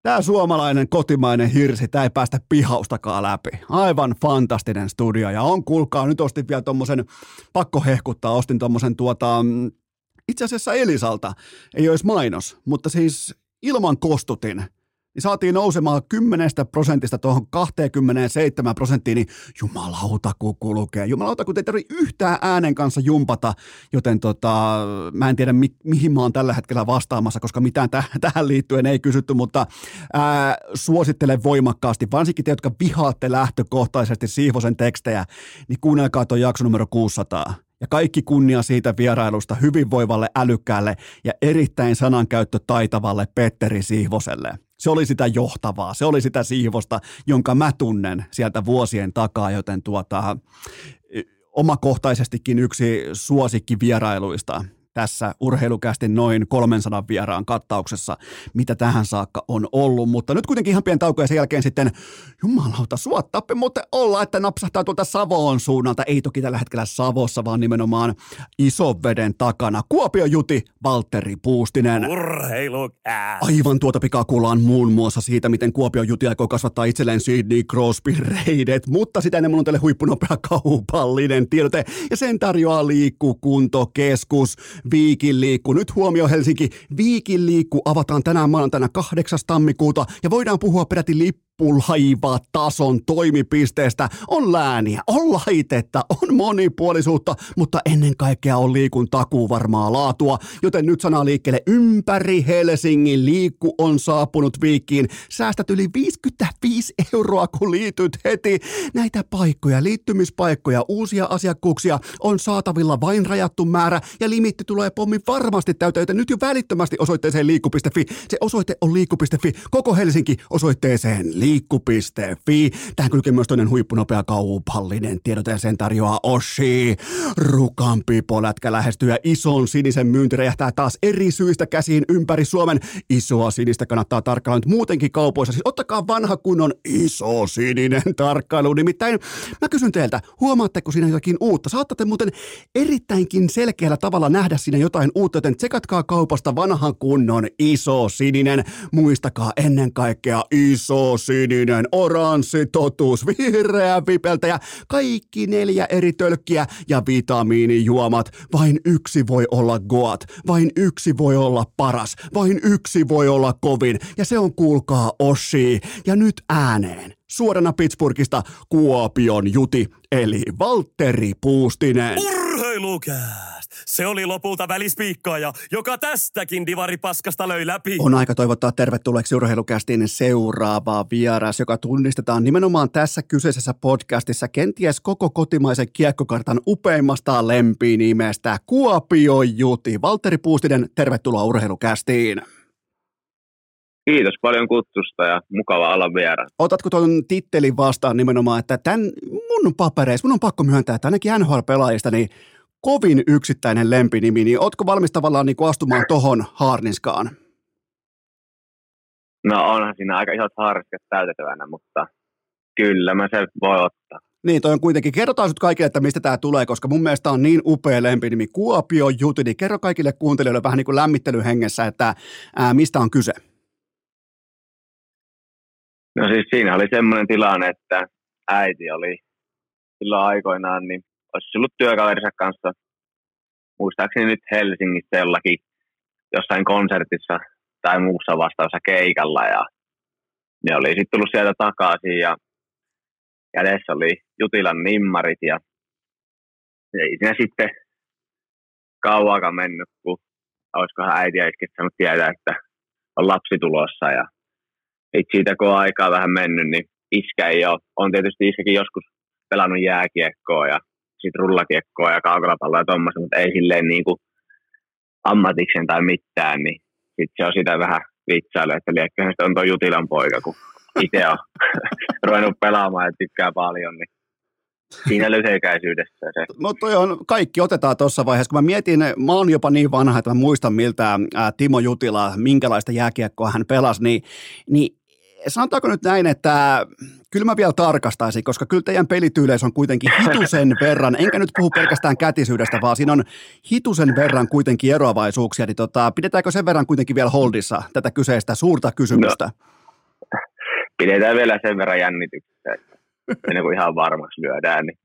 Tämä suomalainen kotimainen hirsi, tämä ei päästä pihaustakaan läpi. Aivan fantastinen studio. Ja on kuulkaa, nyt ostin vielä tuommoisen, pakko hehkuttaa, ostin tuommoisen tuota, mm, itse asiassa Elisalta, ei olisi mainos, mutta siis ilman kostutin – niin saatiin nousemaan 10 prosentista tuohon 27 prosenttiin, niin jumalauta kun kulkee. Jumalauta kun ei tarvitse yhtään äänen kanssa jumpata, joten tota, mä en tiedä mi- mihin mä oon tällä hetkellä vastaamassa, koska mitään täh- tähän liittyen ei kysytty, mutta ää, suosittelen voimakkaasti, varsinkin te, jotka vihaatte lähtökohtaisesti Siivosen tekstejä, niin kuunnelkaa tuon jakso numero 600 ja kaikki kunnia siitä vierailusta hyvinvoivalle, älykkäälle ja erittäin sanankäyttö taitavalle Petteri Siivoselle. Se oli sitä johtavaa, se oli sitä siivosta, jonka mä tunnen sieltä vuosien takaa, joten tuota, omakohtaisestikin yksi suosikki vierailuista tässä urheilukästi noin 300 vieraan kattauksessa, mitä tähän saakka on ollut. Mutta nyt kuitenkin ihan pieni tauko ja sen jälkeen sitten, jumalauta, suottappi muuten olla, että napsahtaa tuolta Savoon suunnalta. Ei toki tällä hetkellä Savossa, vaan nimenomaan veden takana. Kuopio Juti, Valtteri Puustinen. Urheilukää. Aivan tuota pikaa kuullaan muun muassa siitä, miten Kuopio Juti aikoo kasvattaa itselleen Sidney Crosby reidet, mutta sitä ennen mun on teille huippunopea kaupallinen tiedote, ja sen tarjoaa liikkukuntokeskus. Viikin liikku. Nyt huomio Helsinki. Viikin liikku avataan tänään maanantaina 8. tammikuuta ja voidaan puhua peräti lippu huippulaivatason toimipisteestä on lääniä, on laitetta, on monipuolisuutta, mutta ennen kaikkea on liikun takuu varmaa laatua, joten nyt sanaa liikkeelle ympäri Helsingin liikku on saapunut viikkiin. Säästät yli 55 euroa, kun liityt heti. Näitä paikkoja, liittymispaikkoja, uusia asiakkuuksia on saatavilla vain rajattu määrä ja limitti tulee pommi varmasti täyteen, joten nyt jo välittömästi osoitteeseen liikku.fi. Se osoite on liikku.fi. Koko Helsinki osoitteeseen liikku.fi. Tähän kylkee myös toinen huippunopea kaupallinen tiedote ja sen tarjoaa Oshi. Rukan pipolätkä lähestyy ja ison sinisen myynti räjähtää taas eri syistä käsiin ympäri Suomen. Isoa sinistä kannattaa tarkkailla nyt muutenkin kaupoissa. Siis ottakaa vanha kunnon iso sininen tarkkailu. Nimittäin mä kysyn teiltä, huomaatteko siinä jotakin uutta? Saattatte muuten erittäinkin selkeällä tavalla nähdä siinä jotain uutta, joten tsekatkaa kaupasta vanhan kunnon iso sininen. Muistakaa ennen kaikkea iso sininen, oranssi totuus, vihreä vipeltäjä, kaikki neljä eri tölkkiä ja vitamiinijuomat. Vain yksi voi olla goat, vain yksi voi olla paras, vain yksi voi olla kovin ja se on kuulkaa Oshi. Ja nyt ääneen suorana Pittsburghista Kuopion Juti, eli Valtteri Puustinen. Urheilukääst! Se oli lopulta välispiikkaaja, joka tästäkin divaripaskasta löi läpi. On aika toivottaa tervetulleeksi urheilukästiin seuraava vieras, joka tunnistetaan nimenomaan tässä kyseisessä podcastissa kenties koko kotimaisen kiekkokartan upeimmasta lempinimestä Kuopio Juti. Valtteri Puustinen, tervetuloa urheilukästiin. Kiitos paljon kutsusta ja mukava olla vieraan. Otatko tuon tittelin vastaan nimenomaan, että tämän mun papereissa, mun on pakko myöntää, että ainakin NHL-pelaajista, niin kovin yksittäinen lempinimi, niin ootko valmis tavallaan niin kuin astumaan tohon haarniskaan? No onhan siinä aika isot haariskat täytettävänä, mutta kyllä mä se voi ottaa. Niin, toi on kuitenkin. Kerrotaan nyt kaikille, että mistä tämä tulee, koska mun mielestä on niin upea lempinimi. Kuopio Juti, niin kerro kaikille kuuntelijoille vähän niin kuin lämmittelyhengessä, että ää, mistä on kyse. No siis siinä oli semmoinen tilanne, että äiti oli silloin aikoinaan, niin olisi ollut työkaverinsa kanssa, muistaakseni nyt Helsingissä jollakin jossain konsertissa tai muussa vastaavassa keikalla ja ne oli sitten tullut sieltä takaisin ja kädessä oli Jutilan nimmarit ja ei siinä sitten kauakaan mennyt, kun olisikohan äiti ja tietää, että on lapsi tulossa ja sitten siitä kun on aikaa vähän mennyt, niin iskä ei ole. On tietysti iskäkin joskus pelannut jääkiekkoa ja sitten rullakiekkoa ja kaukalapalloa ja tuommoista, mutta ei silleen niin kuin ammatiksen tai mitään, niin sitten se on sitä vähän vitsailu, että liekköhän on tuo Jutilan poika, kun itse on ruvennut pelaamaan ja tykkää paljon, niin siinä lyhykäisyydessä se. Mutta on, kaikki otetaan tuossa vaiheessa, kun mä mietin, mä oon jopa niin vanha, että mä muistan miltä ää, Timo Jutila, minkälaista jääkiekkoa hän pelasi, niin, niin sanotaanko nyt näin, että kyllä mä vielä tarkastaisin, koska kyllä teidän pelityyleissä on kuitenkin hitusen verran, enkä nyt puhu pelkästään kätisyydestä, vaan siinä on hitusen verran kuitenkin eroavaisuuksia, niin tota, pidetäänkö sen verran kuitenkin vielä holdissa tätä kyseistä suurta kysymystä? No, pidetään vielä sen verran jännityksessä, ennen kuin ihan varmaksi lyödään, niin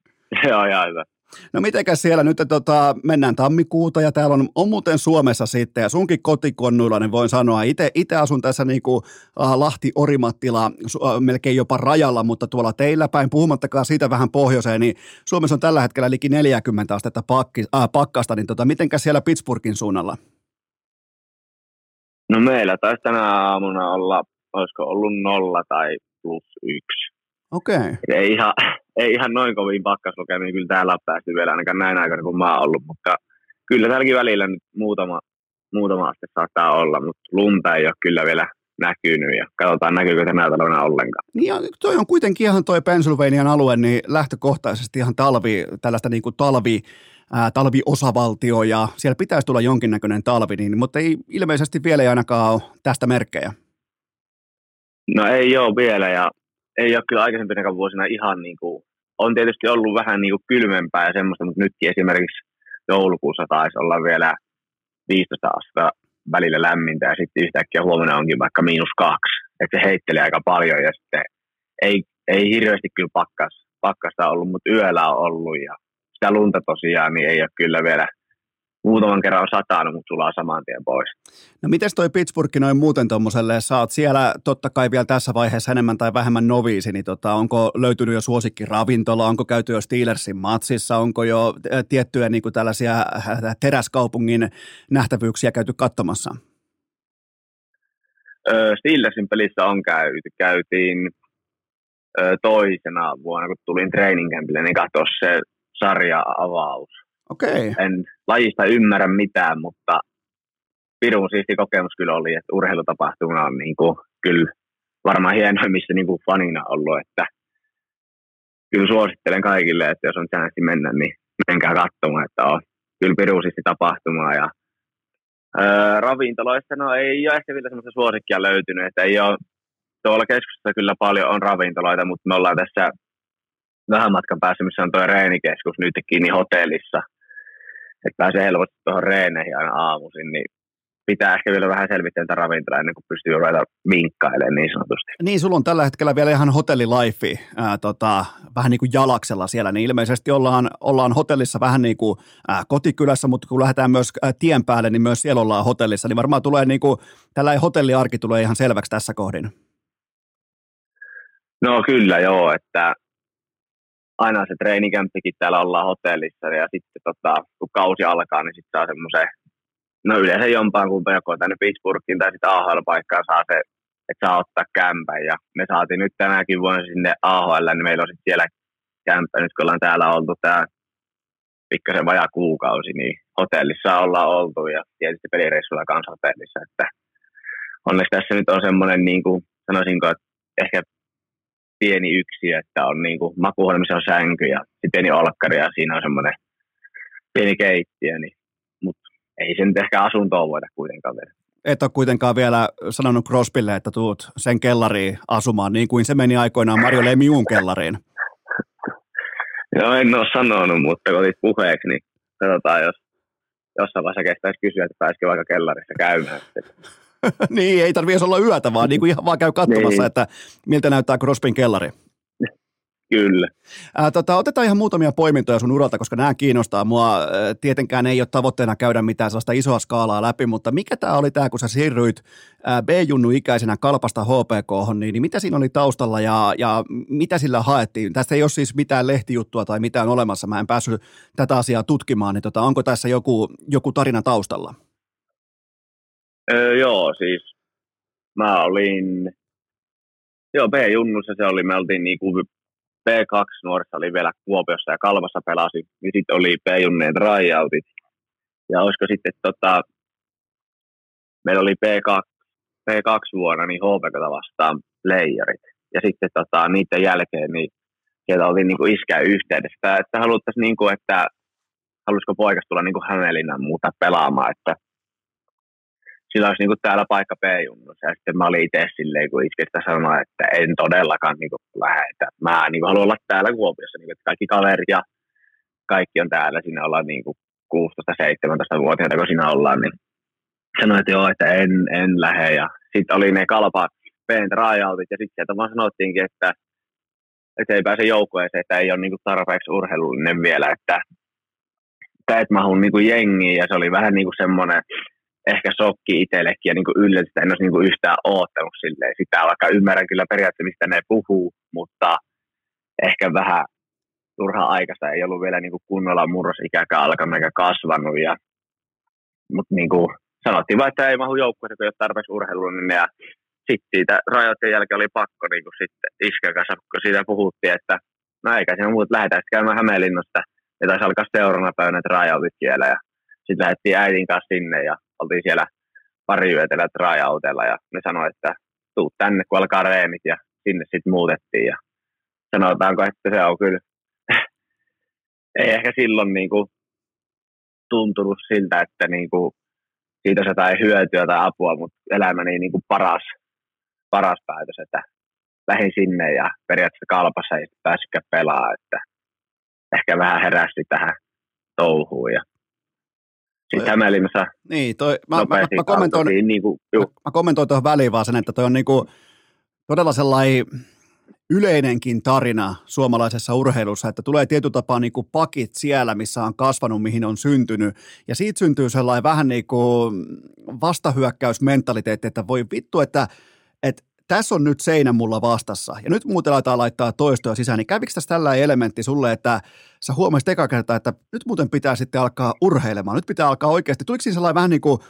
se on ihan hyvä. No mitenkäs siellä nyt tota, mennään tammikuuta ja täällä on, on muuten Suomessa sitten ja sunkin kotikonnuilla, niin voin sanoa, itse asun tässä niin kuin äh, Lahti Orimattila äh, melkein jopa rajalla, mutta tuolla teillä päin, puhumattakaan siitä vähän pohjoiseen, niin Suomessa on tällä hetkellä liki 40 astetta pakki, äh, pakkasta, niin tota, mitenkäs siellä Pittsburghin suunnalla? No meillä taisi tänä aamuna olla, olisiko ollut nolla tai plus yksi. Okei. Okay. Ei ihan, ei ihan noin kovin pakkaslukemiin kyllä täällä on päästy vielä ainakaan näin aikana kuin mä oon ollut, mutta kyllä täälläkin välillä nyt muutama, muutama aste saattaa olla, mutta lunta ei ole kyllä vielä näkynyt ja katsotaan näkyykö tänä talvena ollenkaan. Niin ja toi on kuitenkin ihan toi Pennsylvanian alue, niin lähtökohtaisesti ihan talvi, tällaista niin kuin talvi, ää, talviosavaltio ja siellä pitäisi tulla jonkinnäköinen talvi, niin, mutta ei ilmeisesti vielä ei ainakaan ole tästä merkkejä. No ei ole vielä ja ei ole kyllä aikaisempina vuosina ihan niin kuin, on tietysti ollut vähän niin kuin kylmempää ja semmoista, mutta nytkin esimerkiksi joulukuussa taisi olla vielä 15 astetta välillä lämmintä ja sitten yhtäkkiä huomenna onkin vaikka miinus kaksi. Että se heittelee aika paljon ja sitten ei, ei hirveästi kyllä pakkas, pakkasta ollut, mutta yöllä on ollut ja sitä lunta tosiaan niin ei ole kyllä vielä muutaman kerran on satanut, mutta sulaa saman tien pois. No miten toi Pittsburgh noin muuten tuommoiselle, sä oot siellä totta kai vielä tässä vaiheessa enemmän tai vähemmän noviisi, niin tota, onko löytynyt jo suosikki ravintola, onko käyty jo Steelersin matsissa, onko jo tiettyjä niin kuin tällaisia teräskaupungin nähtävyyksiä käyty katsomassa? Steelersin pelissä on käyty, käytiin toisena vuonna, kun tulin training campille, niin katsoa se sarja-avaus. Okay. En lajista ymmärrä mitään, mutta pirun siisti kokemus kyllä oli, että urheilutapahtuma on niin kuin, kyllä varmaan hienoa, missä niin kuin fanina ollut, että kyllä suosittelen kaikille, että jos on chanssi mennä, niin menkää katsomaan, että on kyllä pirun siisti tapahtumaa ja Öö, ravintoloissa, no ei ole ehkä vielä semmoista suosikkia löytynyt, että ei ole, tuolla keskustassa kyllä paljon on ravintoloita, mutta me ollaan tässä vähän matkan päässä, missä on tuo reenikeskus nyt kiinni hotellissa, että pääsee helposti tuohon reeneihin aina aamuisin, niin pitää ehkä vielä vähän selvittää tätä ravintolaa ennen kuin pystyy ruveta vinkkailemaan niin sanotusti. Niin, sulla on tällä hetkellä vielä ihan hotellilaifi ää, tota, vähän niin kuin jalaksella siellä, niin ilmeisesti ollaan, ollaan hotellissa vähän niin kuin ää, kotikylässä, mutta kun lähdetään myös ää, tien päälle, niin myös siellä ollaan hotellissa, niin varmaan tulee niin kuin, tällainen hotelliarki tulee ihan selväksi tässä kohdin. No kyllä joo, että aina se treenikämppikin täällä ollaan hotellissa ja sitten tota, kun kausi alkaa, niin sitten saa semmoisen no yleensä jompaan kumpaan joko tänne Pittsburghin tai sitten AHL-paikkaan saa se, että saa ottaa kämpän. Ja me saatiin nyt tänäkin vuonna sinne AHL, niin meillä on sitten siellä kämpä, nyt kun ollaan täällä oltu tämä pikkasen vajaa kuukausi, niin hotellissa ollaan oltu ja tietysti pelireissulla kanssa hotellissa, että onneksi tässä nyt on semmoinen, niin kuin sanoisinko, että ehkä pieni yksi, että on niin kuin makuuhuone, missä on sänky ja pieni olkkari ja siinä on semmoinen pieni keittiö, niin ei se nyt ehkä asuntoon voida kuitenkaan vielä. Et ole kuitenkaan vielä sanonut Crosbylle, että tuut sen kellariin asumaan, niin kuin se meni aikoinaan Mario Lemiun kellariin. Joo, en ole sanonut, mutta kun olit puheeksi, niin katsotaan, jos jossain vaiheessa kestäisi kysyä, että pääsikö vaikka kellarissa käymään. niin, ei tarvitse olla yötä, vaan niin kuin ihan vaan käy katsomassa, niin. että miltä näyttää Crosbyn kellari. Kyllä. Ää, tota, otetaan ihan muutamia poimintoja sun uralta, koska nämä kiinnostaa mua. Tietenkään ei ole tavoitteena käydä mitään sellaista isoa skaalaa läpi, mutta mikä tämä oli tämä, kun sä siirryit B-junnu ikäisenä kalpasta HPK, niin, niin mitä siinä oli taustalla ja, ja mitä sillä haettiin? Tästä ei ole siis mitään lehtijuttua tai mitään olemassa, mä en päässyt tätä asiaa tutkimaan, niin tota, onko tässä joku, joku tarina taustalla? Öö, joo, siis mä olin, joo B-junnussa se oli, me oltiin niinku P2 nuorissa oli vielä Kuopiossa ja Kalvassa pelasi, niin sitten oli P-junneen tryoutit. Ja olisiko sitten, tota, meillä oli P2, P2 vuonna niin HPKta vastaan playerit. Ja sitten tota, niiden jälkeen niin sieltä oltiin niin kuin iskää yhteydessä, että haluttaisiin, niin kuin, että halusiko poikas tulla niin kuin Hämeenlinnan muuta pelaamaan, että sillä olisi niinku täällä paikka P-junnussa. Ja sitten mä olin itse silleen, kun iskestä sanoa, että en todellakaan niinku lähde. Että mä niinku haluan olla täällä Kuopiossa. Niinku, että kaikki kaverit ja kaikki on täällä. Siinä ollaan niinku 16-17-vuotiaita, kun siinä ollaan. Niin sanoin, että joo, että en, en lähde. Ja sitten oli ne kalpa P:n tryoutit. Ja sitten sieltä vaan sanottiinkin, että, että ei pääse joukkueeseen, että ei ole niinku tarpeeksi urheilullinen vielä. Että, että et mahu niinku jengiin. Ja se oli vähän niinku semmoinen ehkä shokki itsellekin ja niin kuin yllätys, että en olisi niin kuin yhtään oottanut silleen sitä, vaikka ymmärrän kyllä periaatteessa, mistä ne puhuu, mutta ehkä vähän turha aikaista ei ollut vielä niin kuin kunnolla murrosikäkään alkanut eikä kasvanut. Ja, mutta niin kuin sanottiin vaan, että ei mahu joukkueeseen, kun ei ole tarpeeksi urheilullinen. Ja sitten siitä rajoitteen jälkeen oli pakko niin kuin sitten iskeä kanssa, kun siitä puhuttiin, että no eikä siinä muut lähdetään sitten käymään Hämeenlinnasta. Ja taisi alkaa seuraavana päivänä rajautit siellä ja sitten lähdettiin äidin kanssa sinne ja oltiin siellä pari yötä tryoutella ja ne sanoi, että tuu tänne, kun alkaa reenit ja sinne sitten muutettiin. Ja sanotaanko, että se on kyllä ei ehkä silloin niin kuin tuntunut siltä, että niin kuin siitä se tai hyötyä tai apua, mutta elämäni niin kuin paras, paras päätös, että lähdin sinne ja periaatteessa kalpassa ei pääsikään pelaa, että ehkä vähän herästi tähän touhuun ja sitten Hämeenlinnassa Niin, toi, mä, mä, mä, mä, kommentoin, niin kuin, mä, mä kommentoin tuohon väliin vaan sen, että toi on niin kuin, todella sellainen yleinenkin tarina suomalaisessa urheilussa, että tulee tietyllä tapaa niin kuin pakit siellä, missä on kasvanut, mihin on syntynyt, ja siitä syntyy sellainen vähän niin kuin vastahyökkäysmentaliteetti, että voi vittu, että, että tässä on nyt seinä mulla vastassa, ja nyt muuten aletaan laittaa toistoja sisään, niin kävikö tässä tällainen elementti sulle, että sä huomasit eka kertaa, että nyt muuten pitää sitten alkaa urheilemaan, nyt pitää alkaa oikeasti, tuliko siinä sellainen vähän niin kuin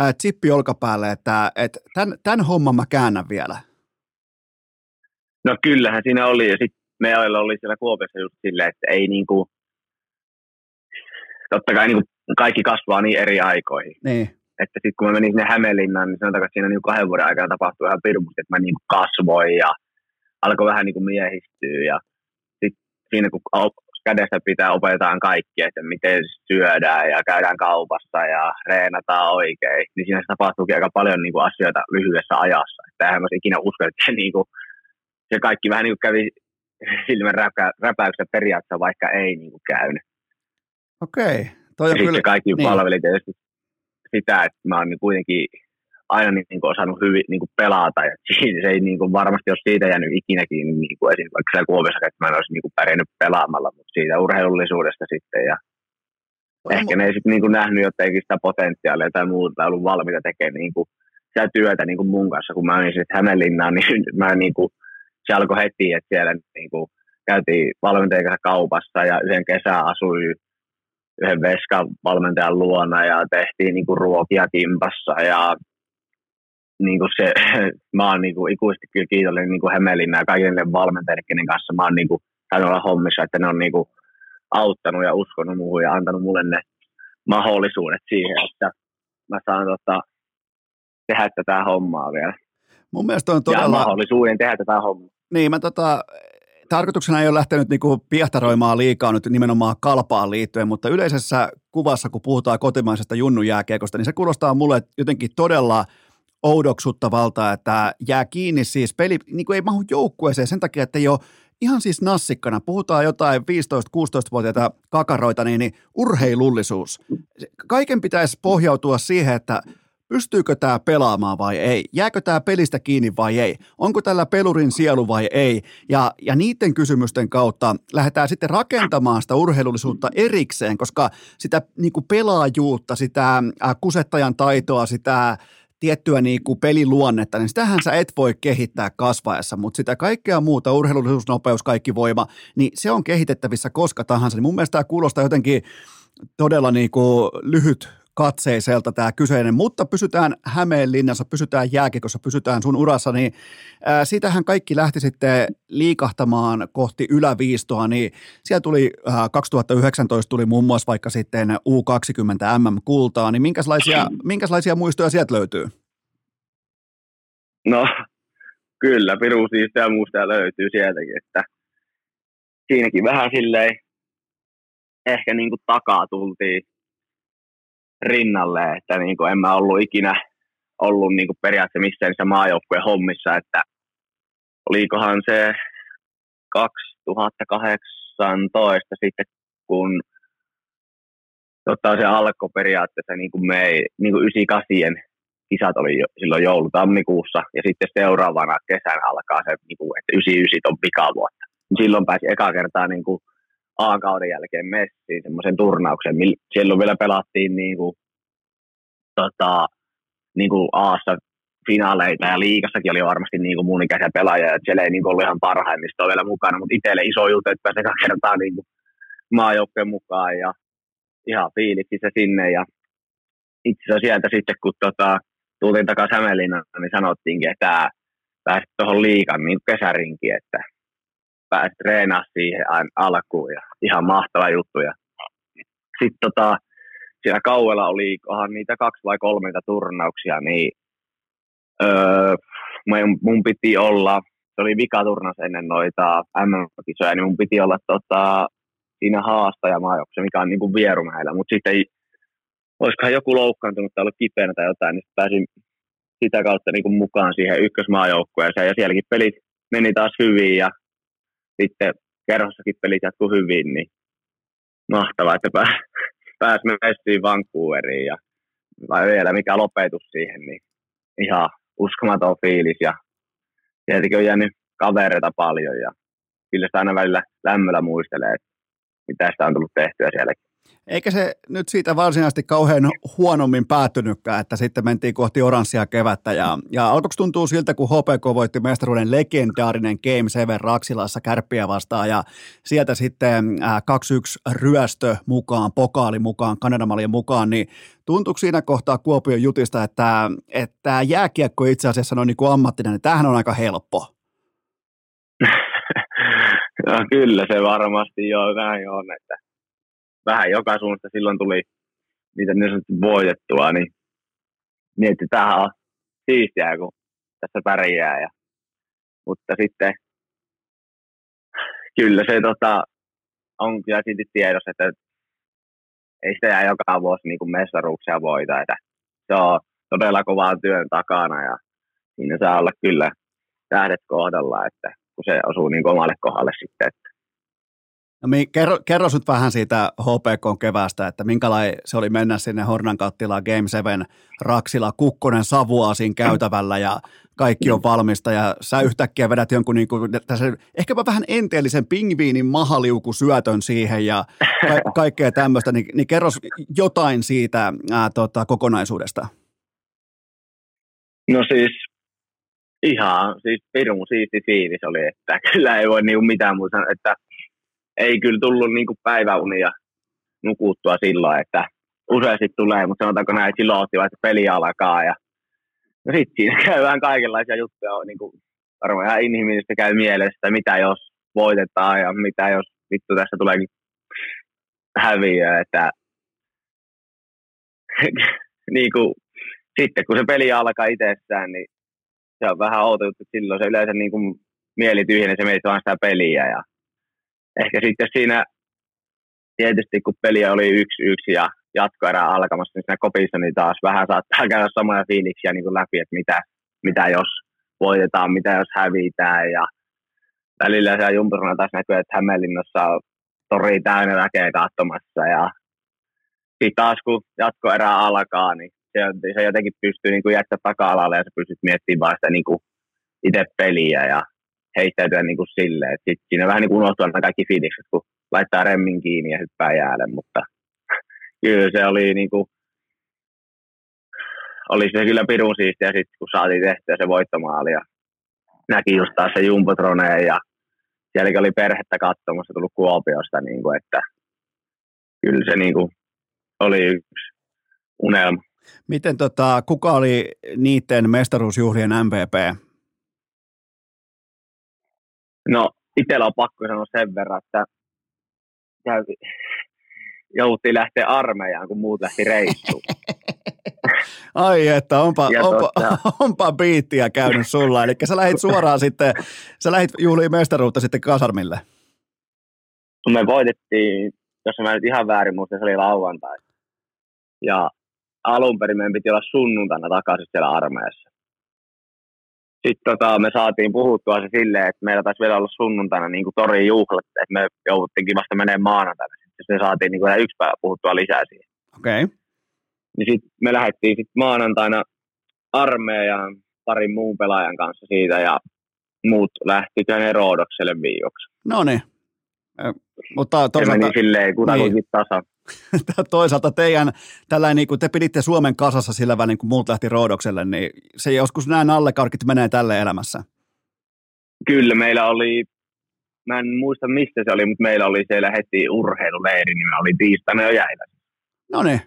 äh, chippi olkapäälle, että, että tämän, tämän homman mä käännän vielä? No kyllähän siinä oli, ja sitten meillä oli siellä Kuopiossa just silleen, että ei niinku, totta kai niinku kaikki kasvaa niin eri aikoihin. Niin. Että sitten kun mä menin sinne Hämeenlinnaan, niin sanotaan, että siinä niinku kahden vuoden aikana tapahtui ihan pirmusti, että mä niinku kasvoin ja alkoi vähän niinku miehistyä. Ja sitten siinä kun kädestä pitää opetetaan kaikki, että miten syödään ja käydään kaupassa ja reenataan oikein, niin siinä tapahtuukin aika paljon niinku asioita lyhyessä ajassa. Että eihän mä ikinä usko, että niinku, se kaikki vähän niin kuin kävi silmän räpä, räpäyksessä periaatteessa, vaikka ei niin kuin käynyt. Okei. Toi on ja kyllä, kaikki niin. palveli tietysti sitä, että mä oon niin kuitenkin aina niin kuin osannut hyvin niin kuin pelata. Ja se ei niin kuin varmasti ole siitä jäänyt ikinäkin niin kuin esimerkiksi vaikka siellä Kuopiossa, että mä en olisi niin kuin pärjännyt pelaamalla, mutta siitä urheilullisuudesta sitten. Ja no, ehkä ne ei sitten niin kuin nähnyt jotenkin sitä potentiaalia tai muuta, tai ollut valmiita tekemään niin kuin sitä työtä niin kuin mun kanssa. Kun mä menin sitten Hämeenlinnaan, niin mä niin kuin se alkoi heti, että siellä niin kuin, käytiin valmentajan kanssa kaupassa ja yhden kesän asui yhden veskan valmentajan luona ja tehtiin niin kuin, ruokia kimpassa ja niin kuin se, mä oon niin kuin, ikuisesti kyllä kiitollinen niin Hämeenlinnan ja kaikille valmentajille, kenen kanssa mä oon niin kuin, olla hommissa, että ne on niin kuin, auttanut ja uskonut muuhun ja antanut mulle ne mahdollisuudet siihen, että mä saan tota, tehdä tätä hommaa vielä. Mun mielestä on todella... Ja mahdollisuuden tehdä tätä hommaa. Niin, mä tota, tarkoituksena ei ole lähtenyt niinku piehtaroimaan liikaa nyt nimenomaan kalpaan liittyen, mutta yleisessä kuvassa, kun puhutaan kotimaisesta junnujääkiekosta, niin se kuulostaa mulle jotenkin todella oudoksuttavalta, että jää kiinni siis peli, niin kuin ei mahu joukkueeseen sen takia, että ei ole ihan siis nassikkana, puhutaan jotain 15-16-vuotiaita kakaroita, niin, niin urheilullisuus. Kaiken pitäisi pohjautua siihen, että pystyykö tämä pelaamaan vai ei, jääkö tämä pelistä kiinni vai ei, onko tällä pelurin sielu vai ei, ja, ja niiden kysymysten kautta lähdetään sitten rakentamaan sitä urheilullisuutta erikseen, koska sitä niin kuin pelaajuutta, sitä kusettajan taitoa, sitä tiettyä niin kuin peliluonnetta, niin sitähän sä et voi kehittää kasvaessa, mutta sitä kaikkea muuta, urheilullisuus, nopeus, kaikki voima, niin se on kehitettävissä koska tahansa. Niin mun mielestä tämä kuulostaa jotenkin todella niin kuin lyhyt katseiselta tämä kyseinen, mutta pysytään Hämeenlinnassa, pysytään jääkikossa, pysytään sun urassa, niin ää, siitähän kaikki lähti sitten liikahtamaan kohti yläviistoa, niin siellä tuli ää, 2019 tuli muun muassa vaikka sitten U20 MM-kultaa, niin minkälaisia, minkälaisia muistoja sieltä löytyy? No, kyllä, Piru ja muusta löytyy sieltäkin, että siinäkin vähän silleen ehkä niin kuin takaa tultiin rinnalle, että niin kuin en mä ollut ikinä ollut niin kuin periaatteessa missään niissä maajoukkueen hommissa, että olikohan se 2018 sitten, kun tota, se alkoi periaatteessa niin kuin me niin kuin 98 kisat oli jo, silloin joulu-tammikuussa ja sitten seuraavana kesän alkaa se, niin kuin, että 99 on pikavuotta. Silloin pääsi eka kertaa niin kuin A-kauden jälkeen messiin semmoisen turnauksen. Silloin vielä pelattiin niin kuin, tota, niin kuin Aassa finaaleita ja liikassakin oli varmasti niin kuin mun ikäisiä pelaajia, siellä ei niin ollut ihan parhaimmista vielä mukana, mutta itselle iso juttu, että pääsee kertaa niin kuin maajoukkojen mukaan ja ihan se sinne ja itse asiassa sieltä sitten kun tota, tultiin takaisin Hämeenlinnaan, niin sanottiinkin, että pääsit tuohon liikan niin kesärinkin, että pääsit treenaa siihen alkuun ja ihan mahtava juttu. Ja sitten tota, siellä kauella oli kohan niitä kaksi vai kolme turnauksia, niin öö, mun piti olla, se oli vikaturnaus ennen noita MM-kisoja, niin mun piti olla tota, siinä haastajamaajoukkueessa, mikä on niin kuin Vierumäellä, mutta sitten olisikohan joku loukkaantunut tai ollut kipeänä tai jotain, niin pääsin sitä kautta niin kuin mukaan siihen ykkösmaajoukkueeseen ja sielläkin pelit meni taas hyvin ja sitten kerhossakin pelit jatkuu hyvin, niin mahtavaa, että pää, pääsi messiin Vancouveriin ja vielä mikä lopetus siihen, niin ihan uskomaton fiilis ja tietenkin on jäänyt kavereita paljon ja kyllä sitä aina välillä lämmöllä muistelee, että mitä sitä on tullut tehtyä sielläkin. Eikä se nyt siitä varsinaisesti kauhean huonommin päättynytkään, että sitten mentiin kohti oranssia kevättä. Ja, ja alkoiko tuntuu siltä, kun HPK voitti mestaruuden legendaarinen Game 7 Raksilassa kärppiä vastaan ja sieltä sitten 2-1 ryöstö mukaan, pokaali mukaan, Kanadamalien mukaan, niin tuntuuko siinä kohtaa Kuopion jutista, että, että jääkiekko itse asiassa on niin kuin ammattinen, niin tämähän on aika helppo? no, kyllä se varmasti jo näin on, että vähän joka suunnasta silloin tuli niitä niin sanotusti voitettua, niin mietti, että tämähän on siistiä, kun tässä pärjää. Ja, mutta sitten kyllä se tota, on kyllä silti tiedossa, että ei sitä jää joka vuosi niin mestaruuksia voita. Että se on todella kovaa työn takana ja siinä saa olla kyllä tähdet kohdalla, että kun se osuu niin omalle kohdalle sitten. Että kerro, kerro nyt vähän siitä HPK kevästä, että minkälainen se oli mennä sinne Hornan kattilaan Game 7 Raksilla, Kukkonen savua siinä käytävällä ja kaikki on valmista ja sä yhtäkkiä vedät jonkun niin kuin, tässä, ehkäpä vähän enteellisen pingviinin mahaliukusyötön siihen ja ka- kaikkea tämmöistä, niin, niin kerro jotain siitä ää, tota, kokonaisuudesta. No siis ihan siis pirun siisti fiilis oli, että kyllä ei voi niinku mitään muuta että ei kyllä tullut niin kuin päiväunia nukuttua silloin, että useasti tulee, mutta sanotaanko näin, että silloin ottivat, että peli alkaa ja no sitten siinä käy vähän kaikenlaisia juttuja, niin kuin varmaan ihan inhimillistä käy mielessä, mitä jos voitetaan ja mitä jos vittu tässä tuleekin häviö, että niin kuin, sitten kun se peli alkaa itsessään, niin se on vähän outo juttu, silloin se yleensä niin kuin mieli tyhjenee, se mietit vaan sitä peliä ja ehkä sitten siinä tietysti kun peli oli yksi yksi ja jatkoerä alkamassa, niin siinä kopissa niin taas vähän saattaa käydä samoja fiiliksiä niin kuin läpi, että mitä, mitä jos voitetaan, mitä jos hävitään. Ja välillä siellä jumpuruna taas näkyy, että Hämeenlinnassa on tori täynnä väkeä katsomassa. Ja sitten taas kun jatkoerä alkaa, niin se, se jotenkin pystyy niin kuin taka-alalle ja sä pystyt miettimään vaan sitä niin kuin itse peliä. Ja heittäytyä niin kuin silleen. sit siinä vähän niin kuin unohtuu aina kaikki fiilikset, kun laittaa remmin kiinni ja hyppää jäälle, mutta kyllä se oli niin kuin, oli se kyllä pirun siistiä sitten, kun saatiin tehtyä se voittomaali ja näki just taas se Jumbotroneen ja sielläkin oli perhettä katsomassa tullut Kuopiosta, niin kuin, että kyllä se niin kuin oli yksi unelma. Miten tota, kuka oli niiden mestaruusjuhlien MVP? No, itsellä on pakko sanoa sen verran, että jouttiin lähteä armeijaan, kun muut lähti reissuun. Ai että, onpa, onpa, totta, onpa biittiä käynyt sulla. Eli sä lähit suoraan sitten, sä lähit juhliin mestaruutta sitten kasarmille. Me voitettiin, jos mä nyt ihan väärin muistan, se oli lauantai. Ja alun perin meidän piti olla sunnuntaina takaisin siellä armeijassa sitten tota, me saatiin puhuttua se silleen, että meillä taisi vielä olla sunnuntaina niin kuin torin juhlat, että me jouduttiinkin vasta menemään maanantaina. Sitten se saatiin niin kuin yksi päivä puhuttua lisää siihen. Okei. Okay. Niin sitten me lähdettiin sitten maanantaina armeijaan parin muun pelaajan kanssa siitä ja muut lähti tänne Roodokselle viikoksi. No niin. Mutta toisaalta... Se meni silleen kutakuinkin niin. tasa. toisaalta teidän, tällainen, niin kun te piditte Suomen kasassa sillä välin, kun muut lähti Roodokselle, niin se joskus näin allekarkit menee tälle elämässä. Kyllä, meillä oli, mä en muista mistä se oli, mutta meillä oli siellä heti urheiluleiri, niin me oli tiistaina jo jäillä. No niin,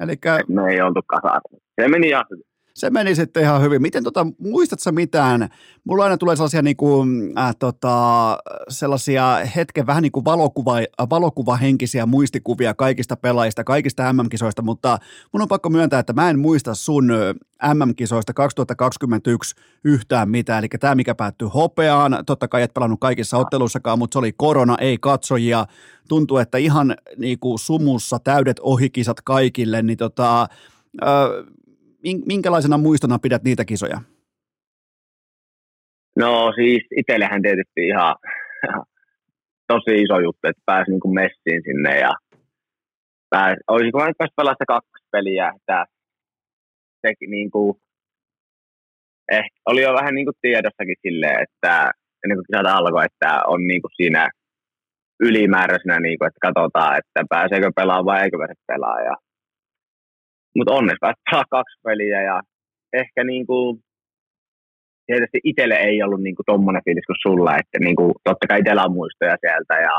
eli... Me ei oltu kasassa. Se meni ihan hyvin se meni sitten ihan hyvin. Miten tota, muistatko mitään, mulla aina tulee sellaisia, niin kuin, äh, tota, sellaisia hetken vähän niin kuin valokuva, valokuvahenkisiä muistikuvia kaikista pelaajista, kaikista MM-kisoista, mutta mun on pakko myöntää, että mä en muista sun MM-kisoista 2021 yhtään mitään, eli tämä mikä päättyi hopeaan, totta kai et pelannut kaikissa otteluissakaan, mutta se oli korona, ei katsojia, tuntuu, että ihan niin kuin sumussa täydet ohikisat kaikille, niin tota, minkälaisena muistona pidät niitä kisoja? No siis itsellähän tietysti ihan tosi iso juttu, että pääsi niin kuin messiin sinne ja pääsi, olisiko mä nyt päässyt kaksi peliä, että se niin kuin, eh, oli jo vähän niin kuin tiedossakin silleen, että ennen kuin kisat alkoi, että on niin kuin siinä ylimääräisenä, niin kuin, että katsotaan, että pääseekö pelaamaan vai eikö pääse pelaamaan. Mutta onneksi pelaa kaksi peliä ja ehkä niin kuin, tietysti itselle ei ollut niin kuin tommonen fiilis kuin sulla, että niin kuin, totta kai itsellä on muistoja sieltä ja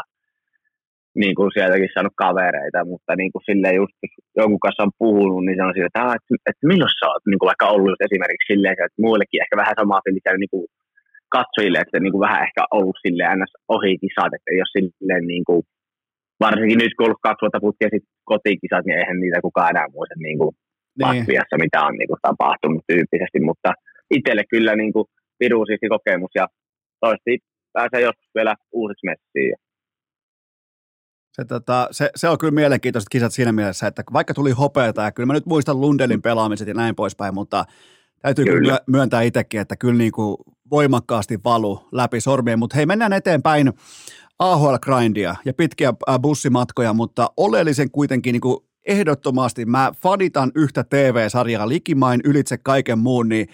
niin kuin sieltäkin saanut kavereita, mutta niin kuin silleen just, jos jonkun kanssa on puhunut, niin sanoisin, että, että, että milloin sä oot niin kuin vaikka ollut esimerkiksi silleen, että muillekin ehkä vähän samaa fiilistä niin kuin katsojille, että niin kuin vähän ehkä ollut silleen ns. ohi kisat, että jos silleen niin kuin, varsinkin nyt kun ollut kaksi vuotta putkea sitten kotikisat, niin eihän niitä kukaan enää muista niin kuin niin. Latviassa, mitä on niin kuin, tapahtunut tyyppisesti, mutta itselle kyllä niin kuin, kokemus ja toivottavasti pääsee joskus vielä uusiksi messiin. Se, tota, se, se, on kyllä mielenkiintoiset kisat siinä mielessä, että vaikka tuli hopeata, ja kyllä mä nyt muistan Lundelin pelaamiset ja näin poispäin, mutta täytyy kyllä, kyllä myöntää itsekin, että kyllä niin kuin voimakkaasti valu läpi sormien, mutta hei mennään eteenpäin AHL-grindia ja pitkiä bussimatkoja, mutta oleellisen kuitenkin niin kuin ehdottomasti mä fanitan yhtä TV-sarjaa likimain ylitse kaiken muun, niin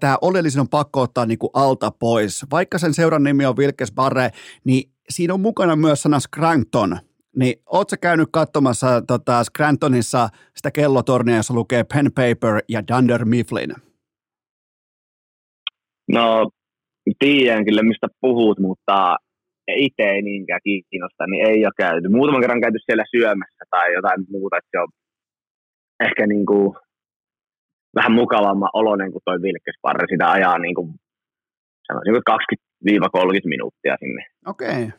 tämä oleellisin on pakko ottaa niin kuin alta pois. Vaikka sen seuran nimi on Wilkes Barre, niin siinä on mukana myös sana Scranton. Niin ootko käynyt katsomassa tota, Scrantonissa sitä kellotornia, jossa lukee Pen Paper ja Dunder Mifflin? No, tiedän kyllä mistä puhut, mutta itse ei niinkään kiinnosta, niin ei ole käyty. Muutaman kerran käyty siellä syömässä tai jotain muuta, että se on ehkä niin kuin vähän mukavamman oloinen kuin toi Vilkkesparre. Sitä ajaa niin kuin, sanoisin 20-30 minuuttia sinne. Okei. Okay.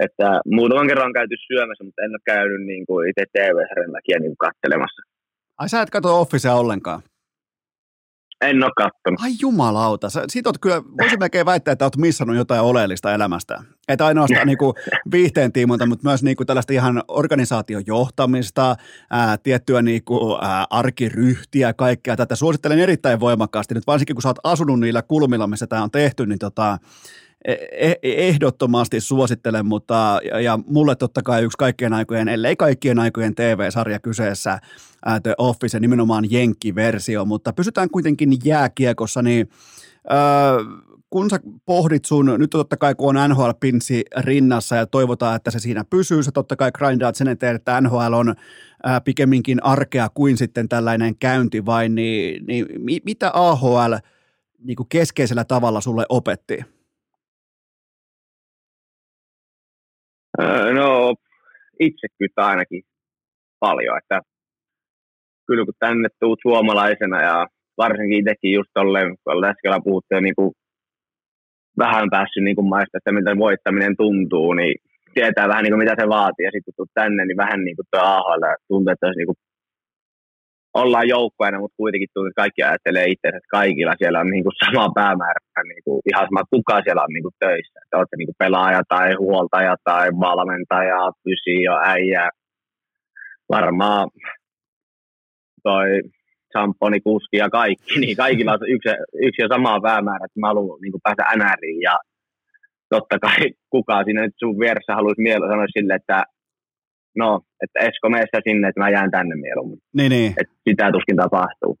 Että muutaman kerran on käyty syömässä, mutta en ole käynyt niin kuin itse TV-sarjan niin kattelemassa. Ai sä et katso Officea ollenkaan? En ole kattonut. Ai jumalauta, sä, sit oot kyllä, voisin melkein väittää, että oot missannut jotain oleellista elämästä. Että ainoastaan niinku viihteen tiimoilta, mutta myös niinku tällaista ihan organisaation johtamista, ää, tiettyä niinku, ää, arkiryhtiä, kaikkea tätä. Suosittelen erittäin voimakkaasti, nyt varsinkin kun sä oot asunut niillä kulmilla, missä tämä on tehty, niin tota, ehdottomasti suosittelen, mutta ja, ja mulle totta kai yksi kaikkien aikojen, ellei kaikkien aikojen TV-sarja kyseessä, ää, The Office, nimenomaan Jenkki-versio, mutta pysytään kuitenkin jääkiekossa, niin ää, kun sä pohdit sun, nyt totta kai kun on NHL-pinsi rinnassa ja toivotaan, että se siinä pysyy, sä totta kai grindaat sen eteen, että NHL on ää, pikemminkin arkea kuin sitten tällainen käynti vain, niin, niin mitä AHL niin kuin keskeisellä tavalla sulle opetti? No itsekyyttä ainakin paljon, että kyllä kun tänne tuut suomalaisena ja varsinkin itsekin just tolleen, kun äsken puhuttiin niin kuin vähän päässyt niin kuin maista, että miltä voittaminen tuntuu, niin tietää vähän niin kuin mitä se vaatii. Ja sitten kun tänne, niin vähän niin kuin tuo AHL tuntuu, että olisi niin kuin ollaan joukkueena, mutta kuitenkin kaikki ajattelee itse, että kaikilla siellä on niin kuin sama päämäärä, niin kuin ihan sama, kuka siellä on niin kuin töissä. Että olette niin kuin pelaaja tai huoltaja tai valmentaja, jo äijä. Varmaan toi Samponi, kuski ja kaikki, niin kaikilla on yksi, yksi ja sama päämäärä, että mä haluan niin kuin päästä NRiin ja totta kai kukaan siinä nyt sun vieressä haluaisi mielellä sanoa sille, että että Esko meessä sinne, että mä jään tänne mieluummin. Niin, niin. Että sitä tuskin tapahtuu.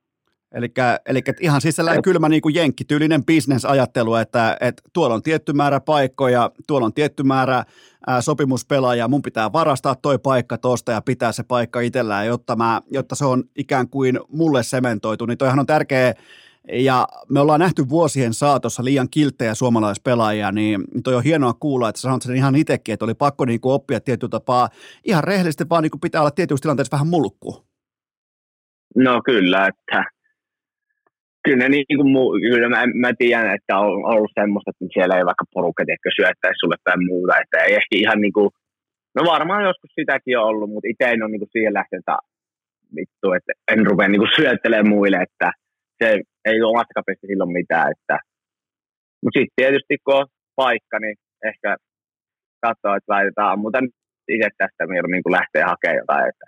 Eli ihan siis sellainen kylmä niin kuin jenkkityylinen bisnesajattelu, että, että tuolla on tietty määrä paikkoja, tuolla on tietty määrä ää, sopimuspelaajia, mun pitää varastaa toi paikka tosta ja pitää se paikka itsellään, jotta, mä, jotta se on ikään kuin mulle sementoitu, niin toihan on tärkeä ja me ollaan nähty vuosien saatossa liian kilttejä suomalaispelaajia, niin toi on hienoa kuulla, että sanot sen ihan itsekin, että oli pakko niin kuin oppia tietyllä tapaa ihan rehellisesti, vaan niin kuin pitää olla tietyissä tilanteissa vähän mulkku. No kyllä, että kyllä, niin kuin muu, kyllä mä, mä, tiedän, että on ollut semmoista, että siellä ei vaikka porukka ehkä syöttäisi sulle tai muuta, että ei ehkä ihan niin kuin, no varmaan joskus sitäkin on ollut, mutta itse en ole niin kuin siihen lähtenyt, vittu, että en rupea niin kuin syöttelemään muille, että se ei ole omasta kapista silloin mitään. Että. Mutta sitten tietysti kun on paikka, niin ehkä katsoa, että laitetaan ammuta itse tästä mieluummin, kun lähtee hakemaan jotain. Että.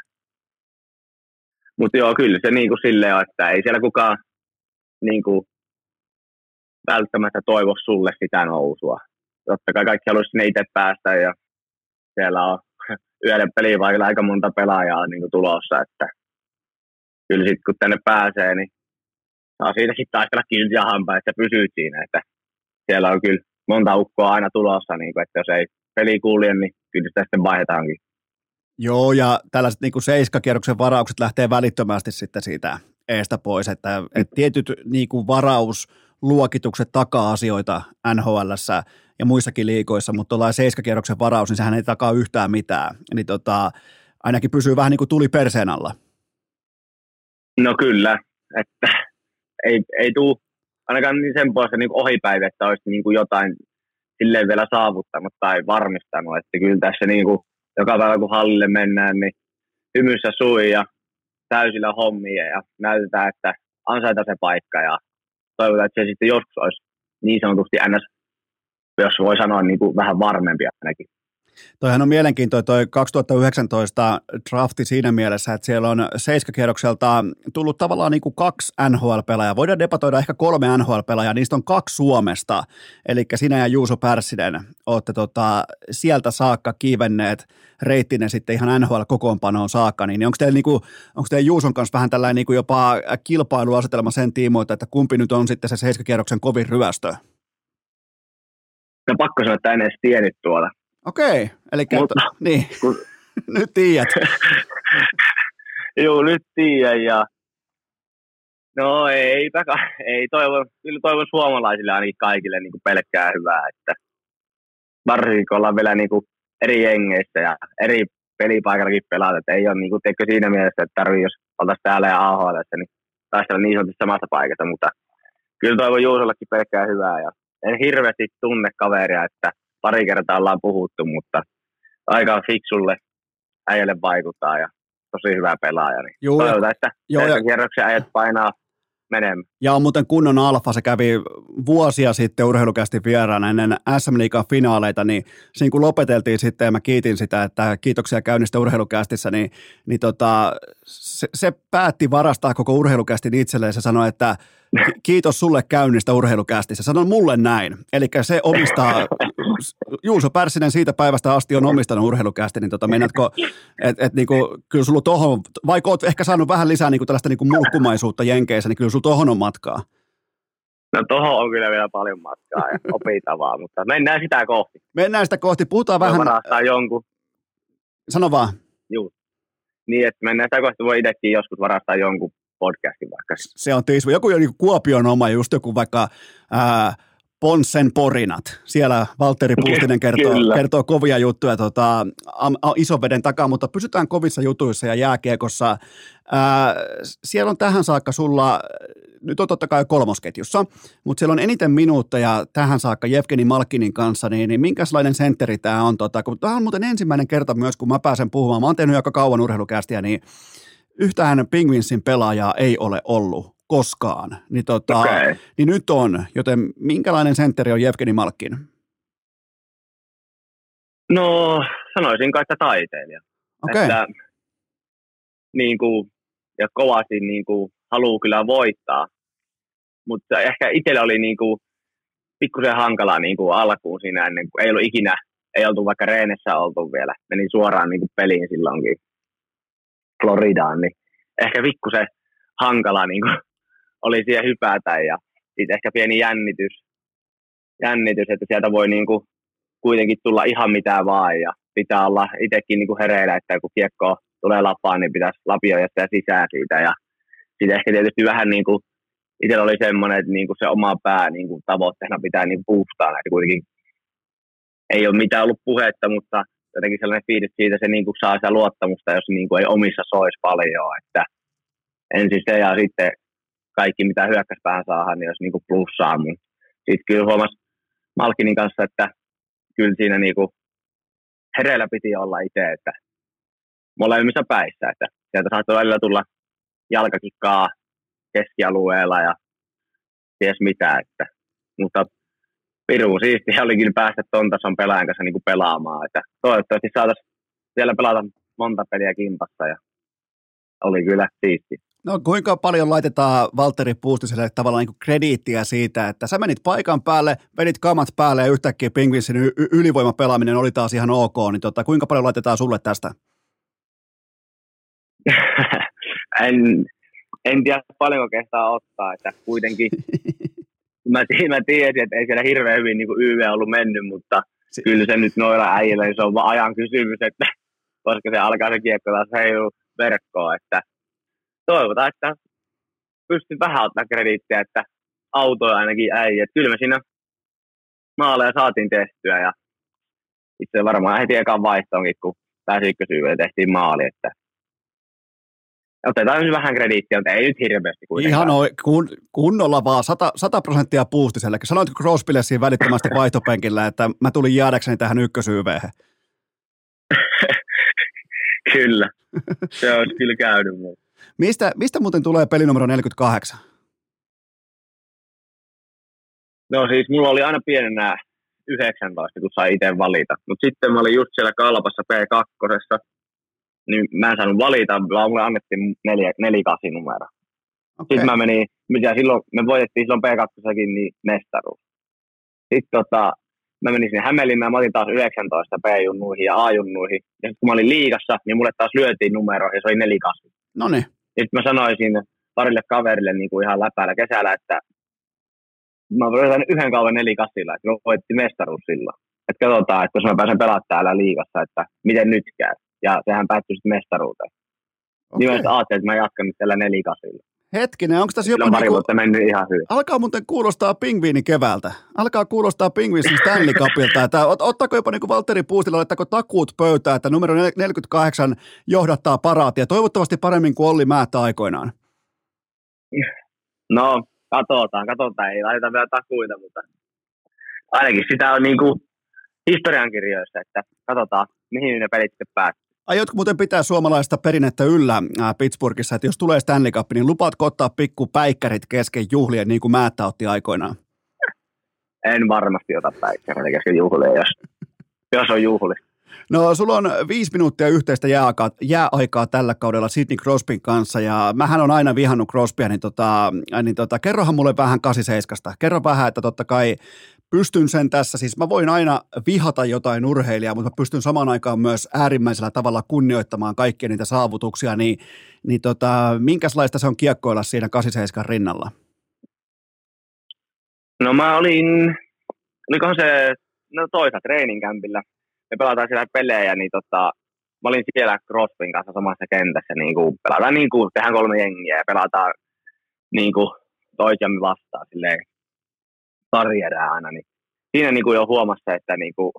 Mutta joo, kyllä se niin kuin silleen on, että ei siellä kukaan niin kuin, välttämättä toivo sulle sitä nousua. Totta kai kaikki haluaisi sinne itse päästä ja siellä on peliin vaikka aika monta pelaajaa niin kuin tulossa, että kyllä sitten kun tänne pääsee, niin saa siitäkin taistella kiltiä hampaa, että pysyy siinä, että siellä on kyllä monta ukkoa aina tulossa, niin kuin, että jos ei peli kulje, niin kyllä sitä sitten vaihdetaankin. Joo, ja tällaiset niin seiskakierroksen varaukset lähtee välittömästi sitten siitä eestä pois, että, että tietyt niin kuin varausluokitukset takaa asioita nhl ja muissakin liikoissa, mutta tuollainen seiskakierroksen varaus, niin sehän ei takaa yhtään mitään. Niin tota, ainakin pysyy vähän niin kuin tuli perseen alla. No kyllä, että ei, ei tule ainakaan niin sen puolesta niin ohipäivä, että olisi niin kuin jotain silleen vielä saavuttanut tai varmistanut, että kyllä tässä niin kuin joka päivä kun hallille mennään, niin hymyssä sui ja täysillä hommia ja näytetään, että ansaita se paikka ja toivotaan, että se sitten joskus olisi niin sanotusti ns, jos voi sanoa niin kuin vähän varmempi ainakin. Toihan on mielenkiintoinen toi 2019 drafti siinä mielessä, että siellä on seiskakierrokselta tullut tavallaan niin kuin kaksi NHL-pelaajaa. Voidaan debatoida ehkä kolme NHL-pelaajaa, niistä on kaksi Suomesta. Eli sinä ja Juuso Pärssinen olette tota, sieltä saakka kiivenneet reittinen sitten ihan NHL-kokoonpanoon saakka. Niin onko teillä, niin kuin, onko teillä Juuson kanssa vähän tällainen niin kuin jopa kilpailuasetelma sen tiimoilta, että kumpi nyt on sitten se seiskakierroksen kovin ryöstö? No pakko sanoa, että en edes tiennyt tuolla Okei, eli Mutta, to, niin. kun, nyt tiedät. Joo, nyt tiedän ja no ei, ei toivon, kyllä toivon suomalaisille ainakin kaikille niin kuin pelkkää hyvää, että varsinkin kun ollaan vielä niin kuin eri jengeissä ja eri pelipaikallakin pelata, että ei ole niin kuin, teikö siinä mielessä, että tarvii, jos oltaisiin täällä ja AHL, niin taistella niin sanotusti samassa paikassa, mutta kyllä toivon Juusollekin pelkkää hyvää ja en hirveästi tunne kaveria, että pari kertaa ollaan puhuttu, mutta aika fiksulle äijälle vaikuttaa ja tosi hyvä pelaaja. Niin Joo, toivotaan, että joo, ja... kierroksen äijät painaa menemään. Ja on muuten kunnon alfa, se kävi vuosia sitten urheilukästi vieraana ennen SM Liigan finaaleita, niin siinä kun lopeteltiin sitten ja mä kiitin sitä, että kiitoksia käynnistä urheilukästissä, niin, niin tota, se, se, päätti varastaa koko urheilukästin itselleen. Se sanoi, että kiitos sulle käynnistä urheilukästissä. Sanon mulle näin. Eli se omistaa, Juuso Pärssinen siitä päivästä asti on omistanut urheilukästi, niin tota, meinaatko, että et, niinku, kyllä sulla tohon, vaikka oot ehkä saanut vähän lisää niinku tällaista niinku mulkkumaisuutta Jenkeissä, niin kyllä sulla tohon on matkaa. No tohon on kyllä vielä paljon matkaa ja opitavaa, mutta mennään sitä kohti. Mennään sitä kohti, puhutaan vähän. Varastaa jonkun. Sano vaan. Juu. Niin, että mennään sitä kohti, voi itsekin joskus varastaa jonkun podcastin vaikka. Se on tiisvi. Joku niin Kuopion oma, just joku vaikka ää, Ponssen porinat. Siellä Valtteri Puustinen kertoo, kertoo kovia juttuja tota, isoveden takaa, mutta pysytään kovissa jutuissa ja jääkiekossa. Ää, siellä on tähän saakka sulla, nyt on totta kai kolmosketjussa, mutta siellä on eniten minuutteja tähän saakka Jevgeni Malkinin kanssa, niin, niin minkälainen sentteri tämä on? Tota, kun tämä on muuten ensimmäinen kerta myös, kun mä pääsen puhumaan. Mä oon tehnyt aika kauan urheilukästiä, niin yhtään Penguinsin pelaajaa ei ole ollut koskaan. Niin, tota, okay. niin nyt on, joten minkälainen sentteri on Jevgeni Malkin? No, sanoisin kai, että taiteilija. Okay. Että, niin kuin, ja kovasti niin kuin, haluaa kyllä voittaa. Mutta ehkä itsellä oli niin kuin, pikkusen hankalaa niin kuin alkuun siinä ennen kuin ei ollut ikinä, ei oltu vaikka reenessä oltu vielä. Meni suoraan niin kuin peliin silloinkin Floridaan, niin ehkä pikkusen hankala niin kuin, oli siihen hypätä ja sitten ehkä pieni jännitys, jännitys että sieltä voi niin kuin, kuitenkin tulla ihan mitä vaan ja pitää olla itsekin niin kuin hereillä, että kun kiekko tulee lapaan, niin pitäisi lapioida sitä sisään siitä ja sitten ehkä tietysti vähän niin kuin, itsellä oli semmoinen, että niin kuin se oma pää niin kuin tavoitteena pitää niin puustaa, että kuitenkin ei ole mitään ollut puhetta, mutta jotenkin sellainen fiilis siitä, se niin kuin saa sitä luottamusta, jos niin kuin ei omissa sois paljon, että ensin se ja sitten kaikki, mitä hyökkäyspäähän saadaan, niin olisi niin kuin plussaa. Sitten kyllä huomasi Malkinin kanssa, että kyllä siinä niin kuin hereillä piti olla itse, että molemmissa päissä, että sieltä saattoi välillä tulla jalkakikkaa keskialueella ja ties mitä, että, mutta pirun siistiä oli kyllä päästä ton tason pelaajan kanssa niin kuin pelaamaan, että toivottavasti saataisiin siellä pelata monta peliä kimpassa ja oli kyllä siisti. No kuinka paljon laitetaan Valtteri Puustiselle tavallaan niin krediittiä siitä, että sä menit paikan päälle, vedit kamat päälle ja yhtäkkiä Penguinsin y- ylivoimapelaaminen oli taas ihan ok, niin tota, kuinka paljon laitetaan sulle tästä? en, en tiedä paljonko kestää ottaa, että kuitenkin mä, mä tiesin, että ei siellä hirveän hyvin niin kuin YV ollut mennyt, mutta si- kyllä se nyt noilla äijillä, niin se on vaan ajan kysymys, että koska se alkaa se kiekko taas heilua verkkoon, että toivotaan, että pystyn vähän ottaa krediittiä, että autoja ainakin äijä. Kyllä me siinä maaleja saatiin tehtyä ja itse varmaan heti ekan vaihtoonkin, kun pääsi tehtiin maali, että otetaan nyt vähän krediittiä, mutta ei nyt hirveästi kuitenkaan. Ihan oi, kun, kunnolla vaan, 100, 100 prosenttia puustiselle. Sanoitko Crosbylle siinä välittömästi vaihtopenkillä, että mä tulin jäädäkseni tähän ykkösyyveen? kyllä, se olisi kyllä käynyt. Mistä, mistä muuten tulee pelinumero 48? No siis mulla oli aina pienenä 19, kun sai itse valita. Mutta sitten mä olin just siellä kalpassa P2, niin mä en saanut valita, vaan mulle annettiin neljä, nelikasi numero. Okay. Sitten mä menin, mitä silloin, me voitettiin silloin P2 niin mestaruus. Sitten tota, mä menin sinne Hämeenlinnaan, mä otin taas 19 B-junnuihin ja A-junnuihin. Ja sitten kun mä olin liigassa, niin mulle taas lyötiin numero ja se oli nelikasi. No niin. Sitten mä sanoisin parille kaverille niin kuin ihan läpäällä kesällä, että mä voin yhden kauden nelikasilla, että me voitti mestaruus silloin. Että katsotaan, että jos mä pääsen pelaamaan täällä liigassa, että miten nyt käy. Ja sehän päättyi sitten mestaruuteen. Okay. Niin ajattelin, että mä jatkan nyt tällä nelikasilla. Hetkinen, onko tässä jopa... Pari niinku, vuotta mennyt ihan hyvin. Alkaa muuten kuulostaa pingviini keväältä. Alkaa kuulostaa pingviini Stanley Cupilta. Että ot, ottaako jopa niin kuin Valtteri Puustilla, laittaako takuut pöytään, että numero 48 johdattaa paraatia. Toivottavasti paremmin kuin Olli Määttä aikoinaan. No, katsotaan, katsotaan. Ei laiteta vielä takuita, mutta ainakin sitä on niin kuin historiankirjoissa, että katsotaan, mihin ne pelit sitten Aiotko muuten pitää suomalaista perinnettä yllä ää, Pittsburghissa, että jos tulee Stanley Cup, niin lupaatko ottaa pikku päikkärit kesken juhlien, niin kuin Määttä otti aikoinaan? En varmasti ota päikkäreitä kesken juhlien, jos, jos on juhli. No, sulla on viisi minuuttia yhteistä jääaikaa, jääaikaa tällä kaudella Sidney Crosbyn kanssa, ja mähän on aina vihannut Crosbya, niin, tota, niin tota, kerrohan mulle vähän 87. Kerro vähän, että totta kai pystyn sen tässä, siis mä voin aina vihata jotain urheilijaa, mutta mä pystyn samaan aikaan myös äärimmäisellä tavalla kunnioittamaan kaikkia niitä saavutuksia, niin, niin tota, minkälaista se on kiekkoilla siinä 87 rinnalla? No mä olin, olikohan se no toisa treeninkämpillä, me pelataan siellä pelejä, niin tota, mä olin siellä Crosbyn kanssa samassa kentässä, niin kuin, pelataan niin kuin, tehdään kolme jengiä ja pelataan niin kuin, toisiamme vastaan silleen sarjerää aina, niin siinä niin kuin jo huomasi että, niin kuin,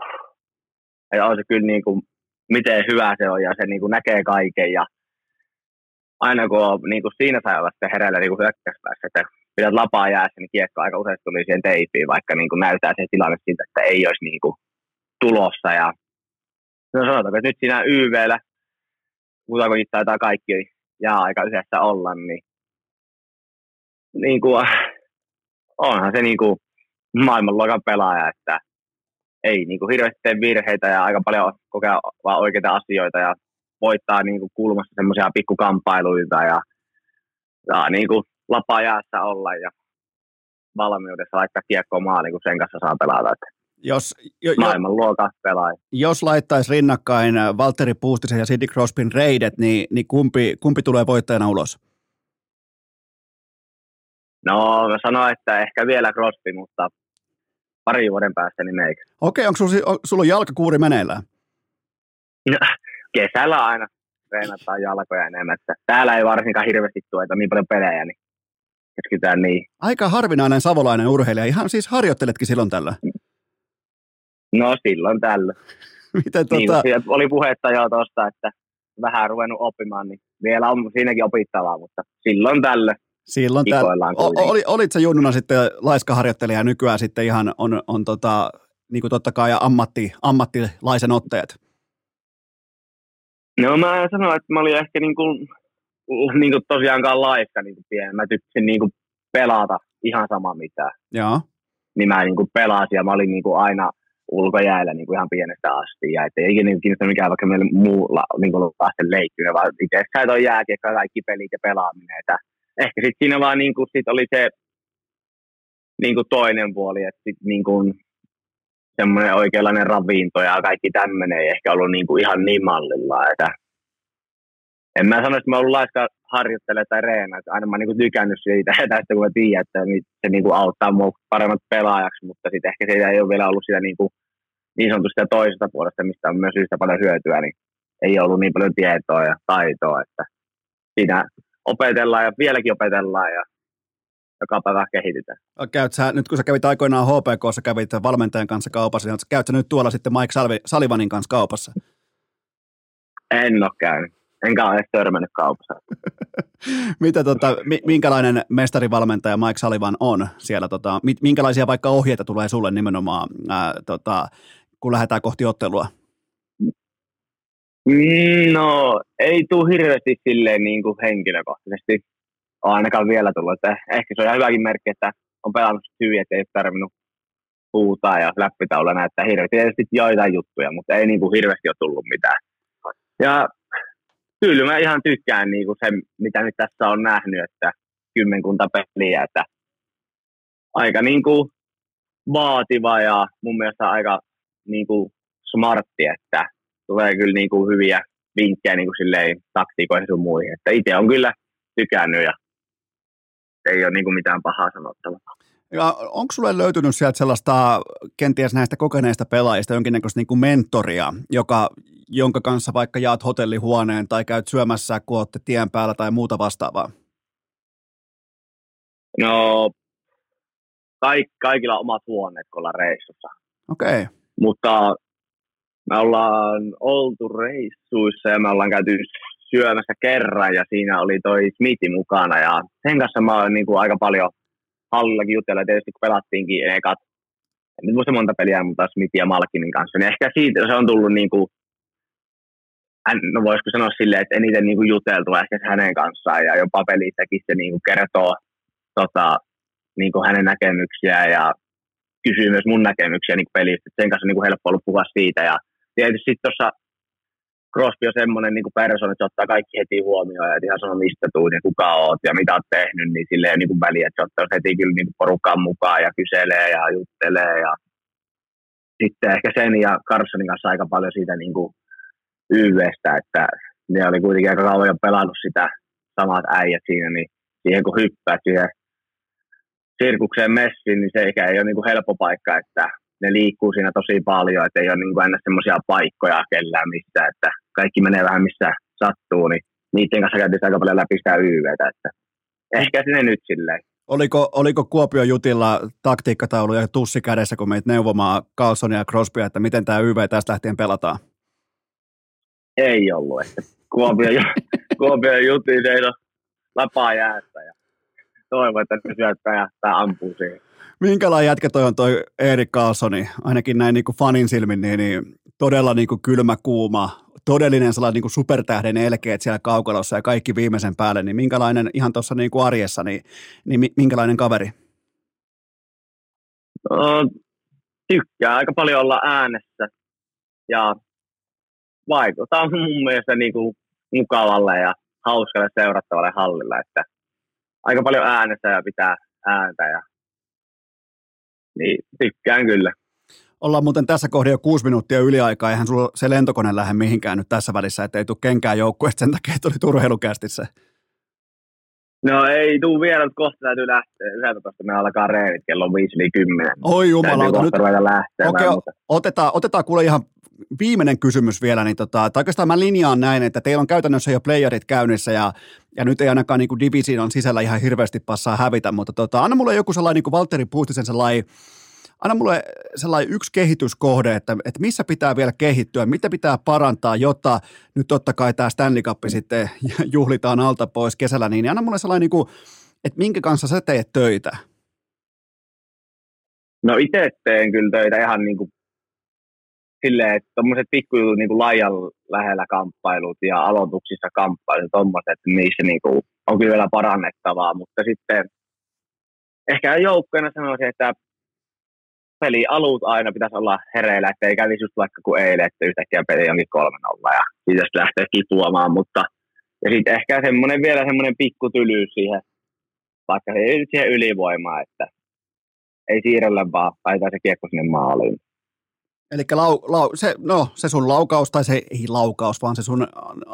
että on se kyllä niin kuin, miten hyvä se on ja se niin kuin näkee kaiken ja aina kun on, niin kuin siinä sai olla sitten hereillä niin hyökkäyspäässä, että pidät lapaa jäässä, niin kiekko aika usein tuli siihen teipiin, vaikka niin kuin näyttää se tilanne siltä, että ei olisi niin kuin tulossa. Ja no sanotaanko, että nyt siinä YVllä, kuin taitaa kaikki jää aika yhdessä olla, niin, niin kuin, onhan se niin kuin maailmanluokan pelaaja, että ei niin kuin hirveästi tee virheitä ja aika paljon kokea vaan oikeita asioita ja voittaa niin kuin kulmassa semmoisia pikkukampailuita ja saa niin kuin lapaa jäässä olla ja valmiudessa laittaa kiekkoa maaliin, kun sen kanssa saa pelata. Että jos, jo, maailman luokan pelaaja. Jos laittaisi rinnakkain Valtteri Puustisen ja Sidney Crosbyn reidet, niin, niin kumpi, kumpi tulee voittajana ulos? No, mä sanoin, että ehkä vielä Crosby, mutta pari vuoden päästä niin meikä. Okei, onko sulla, sulla on jalkakuuri meneillään? No, kesällä aina treenataan jalkoja enemmän. Täällä ei varsinkaan hirveästi tueta niin paljon pelejä, niin keskitytään niin. Aika harvinainen savolainen urheilija. Ihan siis harjoitteletkin silloin tällä. No silloin tällä. Miten niin, tota... niin, oli puhetta jo tuosta, että vähän ruvennut oppimaan, niin vielä on siinäkin opittavaa, mutta silloin tällä Silloin tämän, oli, olit sä junnuna sitten laiskaharjoittelija ja nykyään sitten ihan on, on tota, niin kuin totta kai ammatti, ammattilaisen otteet? No mä sanoin, että mä olin ehkä niin kuin, niin kuin tosiaankaan laiska niin kuin pieni. Mä tykkäsin niin kuin pelata ihan sama mitä. Joo. Niin mä niin kuin pelasin ja mä olin niin kuin aina ulkojäällä niin kuin ihan pienestä asti. Ja ettei ikinä niin kiinnosta mikään vaikka meillä muulla niin kuin lasten leikkiminen, vaan itse asiassa on jääkiekko ja kaikki pelit ja pelaaminen. Että ehkä sitten siinä vaan niin kuin, sit oli se niin kuin toinen puoli, että sit niin kuin, semmoinen oikeanlainen ravinto ja kaikki tämmöinen ei ehkä ollut niin kuin ihan niin mallilla, että en mä sano, että mä ollut laiska harjoittelemaan tai reena, että aina mä oon niin tykännyt siitä, tästä kun mä tiedän, että se niin kuin auttaa mua paremmat pelaajaksi, mutta sitten ehkä siitä ei ole vielä ollut sitä niin, kuin, niin sanotusti toisesta puolesta, mistä on myös yhtä paljon hyötyä, niin ei ollut niin paljon tietoa ja taitoa, että siinä opetellaan ja vieläkin opetellaan ja joka päivä kehitetään. Käyt sä, nyt kun sä kävit aikoinaan HPK, kävit valmentajan kanssa kaupassa, niin käyt sä nyt tuolla sitten Mike Salvi, Salivanin kanssa kaupassa? En ole käynyt. Enkä ole edes törmännyt kaupassa. Mitä, tota, minkälainen mestarivalmentaja Mike Salivan on siellä? Tota, minkälaisia vaikka ohjeita tulee sulle nimenomaan, ää, tota, kun lähdetään kohti ottelua? No, ei tule hirveästi silleen niin kuin henkilökohtaisesti ainakaan vielä tullut. Että ehkä se on ihan hyväkin merkki, että on pelannut hyvin, että ei tarvinnut puutaa ja läppitaula näyttää hirveästi. Tietysti joitain juttuja, mutta ei niin kuin hirveästi ole tullut mitään. Ja kyllä mä ihan tykkään niin kuin se, mitä nyt tässä on nähnyt, että kymmenkunta peliä, että aika niin kuin vaativa ja mun mielestä aika niin kuin smartti, että tulee kyllä niin kuin hyviä vinkkejä niin kuin silleen taktiikoihin sun muihin. Että itse on kyllä tykännyt ja ei ole niin kuin mitään pahaa sanottavaa. Ja onko sulle löytynyt sieltä sellaista kenties näistä kokeneista pelaajista jonkinnäköistä niin kuin mentoria, joka, jonka kanssa vaikka jaat hotellihuoneen tai käyt syömässä, kun olette tien päällä tai muuta vastaavaa? No, kaik, kaikilla omat huoneet, kun ollaan reissussa. Okei. Okay. Mutta me ollaan oltu reissuissa ja me ollaan käyty syömässä kerran ja siinä oli toi Smithi mukana ja sen kanssa mä oon niin aika paljon hallillakin jutella tietysti kun pelattiinkin ekat, nyt muista monta peliä, mutta Smithin ja Malkinin kanssa, niin ehkä siitä se on tullut niin kuin, no voisiko sanoa silleen, että eniten niin juteltua ehkä hänen kanssaan ja jopa pelissäkin se niin kertoo tota, niin hänen näkemyksiä ja kysyy myös mun näkemyksiä niin pelistä. Sen kanssa on niin helppo ollut puhua siitä ja tietysti sitten tuossa Crosby on semmoinen niin persoona, että se ottaa kaikki heti huomioon ja ihan sanoo, mistä tuut ja kuka oot ja mitä oot tehnyt, niin silleen niin kuin väliä, että se ottaa heti kyllä niin porukkaan mukaan ja kyselee ja juttelee ja sitten ehkä sen ja Carsonin kanssa aika paljon siitä niin kuin YVstä, että ne oli kuitenkin aika kauan jo pelannut sitä samat äijät siinä, niin siihen kun hyppäät siihen sirkukseen messiin, niin se ei ole niin kuin helppo paikka, että ne liikkuu siinä tosi paljon, että ei ole niin aina semmoisia paikkoja kellään missä, että kaikki menee vähän missä sattuu, niin niiden kanssa käytiin aika paljon läpi sitä YVtä, että ehkä sinne nyt silleen. Oliko, oliko Kuopio Jutilla taktiikkataulu ja tussi kädessä, kun meitä neuvomaan Carlsonia ja Crosbya, että miten tämä YV tästä lähtien pelataan? Ei ollut, että Kuopio, Kuopio Jutin ei ole lapaa jäästä ja toivon, että se syöttää ja ampuu siihen minkälainen jätkä toi on toi Erik Carlsoni, ainakin näin niin kuin fanin silmin, niin, niin todella niin kuin kylmä, kuuma, todellinen sellainen niin kuin supertähden elkeet siellä kaukalossa ja kaikki viimeisen päälle, niin minkälainen ihan tuossa niin kuin arjessa, niin, niin minkälainen kaveri? No, tykkää aika paljon olla äänessä ja vaikuttaa mun mielestä niin kuin mukavalle ja hauskalle seurattavalle hallille, että aika paljon äänessä ja pitää ääntä ja niin tykkään kyllä. Ollaan muuten tässä kohdassa jo kuusi minuuttia yliaikaa, eihän sulla se lentokone lähde mihinkään nyt tässä välissä, ettei tule kenkään joukkueesta sen takia, että oli turheilukästissä. No ei tuu vielä, mutta kohta täytyy lähteä. 11 me alkaa reenit kello 5 10. Oi jumalauta, nyt lähteä. Okei, okay, otetaan, otetaan kuule ihan viimeinen kysymys vielä, niin tota, tai oikeastaan mä linjaan näin, että teillä on käytännössä jo playerit käynnissä ja, ja nyt ei ainakaan niin division sisällä ihan hirveästi passaa hävitä, mutta tota, anna mulle joku sellainen, niin kuin Valtteri Puustisen sellainen, anna mulle sellainen yksi kehityskohde, että, että missä pitää vielä kehittyä, mitä pitää parantaa, jotta nyt totta kai tämä Stanley Cup sitten juhlitaan alta pois kesällä, niin anna mulle sellainen, niin kuin, että minkä kanssa sä teet töitä? No itse teen kyllä töitä ihan niin kuin silleen, että tuommoiset pikkujutut niin laajan lähellä kamppailut ja aloituksissa kamppailut, tuommoiset, niissä niin kuin, on kyllä vielä parannettavaa, mutta sitten ehkä joukkoina sanoisin, että peli alut aina pitäisi olla hereillä, että ei kävisi just vaikka kuin eilen, että yhtäkkiä peli onkin kolmen olla ja siitä lähtee kipuamaan, mutta ja sitten ehkä semmoinen vielä semmoinen pikkutylyys siihen, vaikka ei siihen ylivoimaa, että ei siirrellä vaan laitetaan se kiekko sinne maaliin. Eli lau, lau, se, no, se sun laukaus, tai se ei laukaus, vaan se sun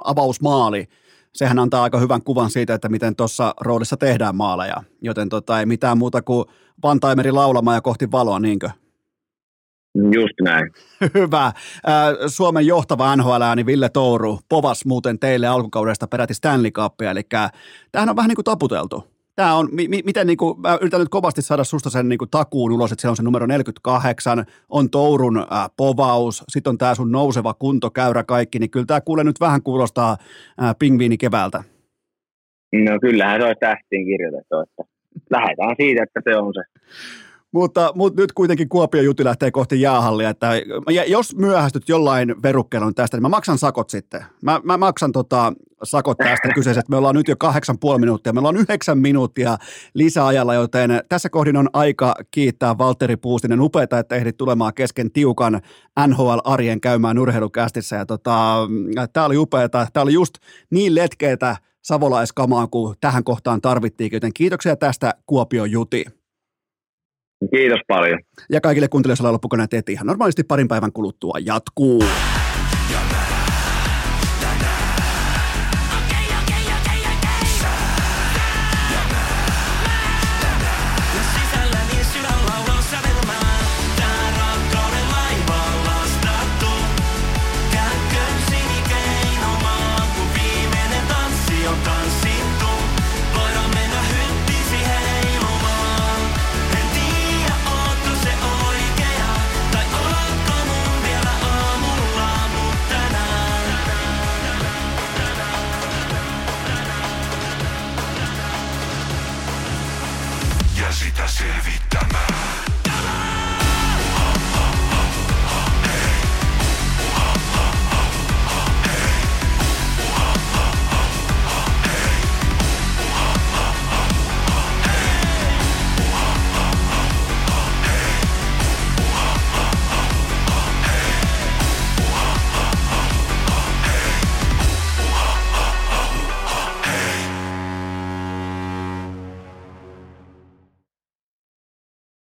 avausmaali, sehän antaa aika hyvän kuvan siitä, että miten tuossa roolissa tehdään maaleja. Joten tota, ei mitään muuta kuin Vantaimeri laulamaan ja kohti valoa, niinkö? Just näin. Hyvä. Suomen johtava NHL-ääni Ville Touru, povas muuten teille alkukaudesta peräti Stanley Cupia, eli tämähän on vähän niin kuin taputeltu. Tämä on, mi- miten niin kuin, mä yritän nyt kovasti saada susta sen niin kuin takuun ulos, että se on se numero 48, on Tourun äh, povaus, sitten on tämä sun nouseva kuntokäyrä kaikki, niin kyllä tämä kuule nyt vähän kuulostaa äh, pingviini keväältä. No kyllähän se on tähtiin kirjoitettu, että lähdetään siitä, että se on se. Mutta, mutta nyt kuitenkin Kuopio juti lähtee kohti jäähallia, että jos myöhästyt jollain verukkeella tästä, niin mä maksan sakot sitten. Mä, mä maksan tota, sakot tästä kyseisestä. Me ollaan nyt jo kahdeksan puoli minuuttia. Meillä on yhdeksän minuuttia lisäajalla, joten tässä kohdin on aika kiittää Valtteri Puustinen. Upeata, että ehdit tulemaan kesken tiukan NHL-arjen käymään urheilukästissä. Ja tota, tämä oli upeata. Tämä oli just niin letkeitä savolaiskamaa kuin tähän kohtaan tarvittiin, joten kiitoksia tästä Kuopio Juti. Kiitos paljon. Ja kaikille kuuntelijoille loppukoneet teet ihan normaalisti parin päivän kuluttua jatkuu.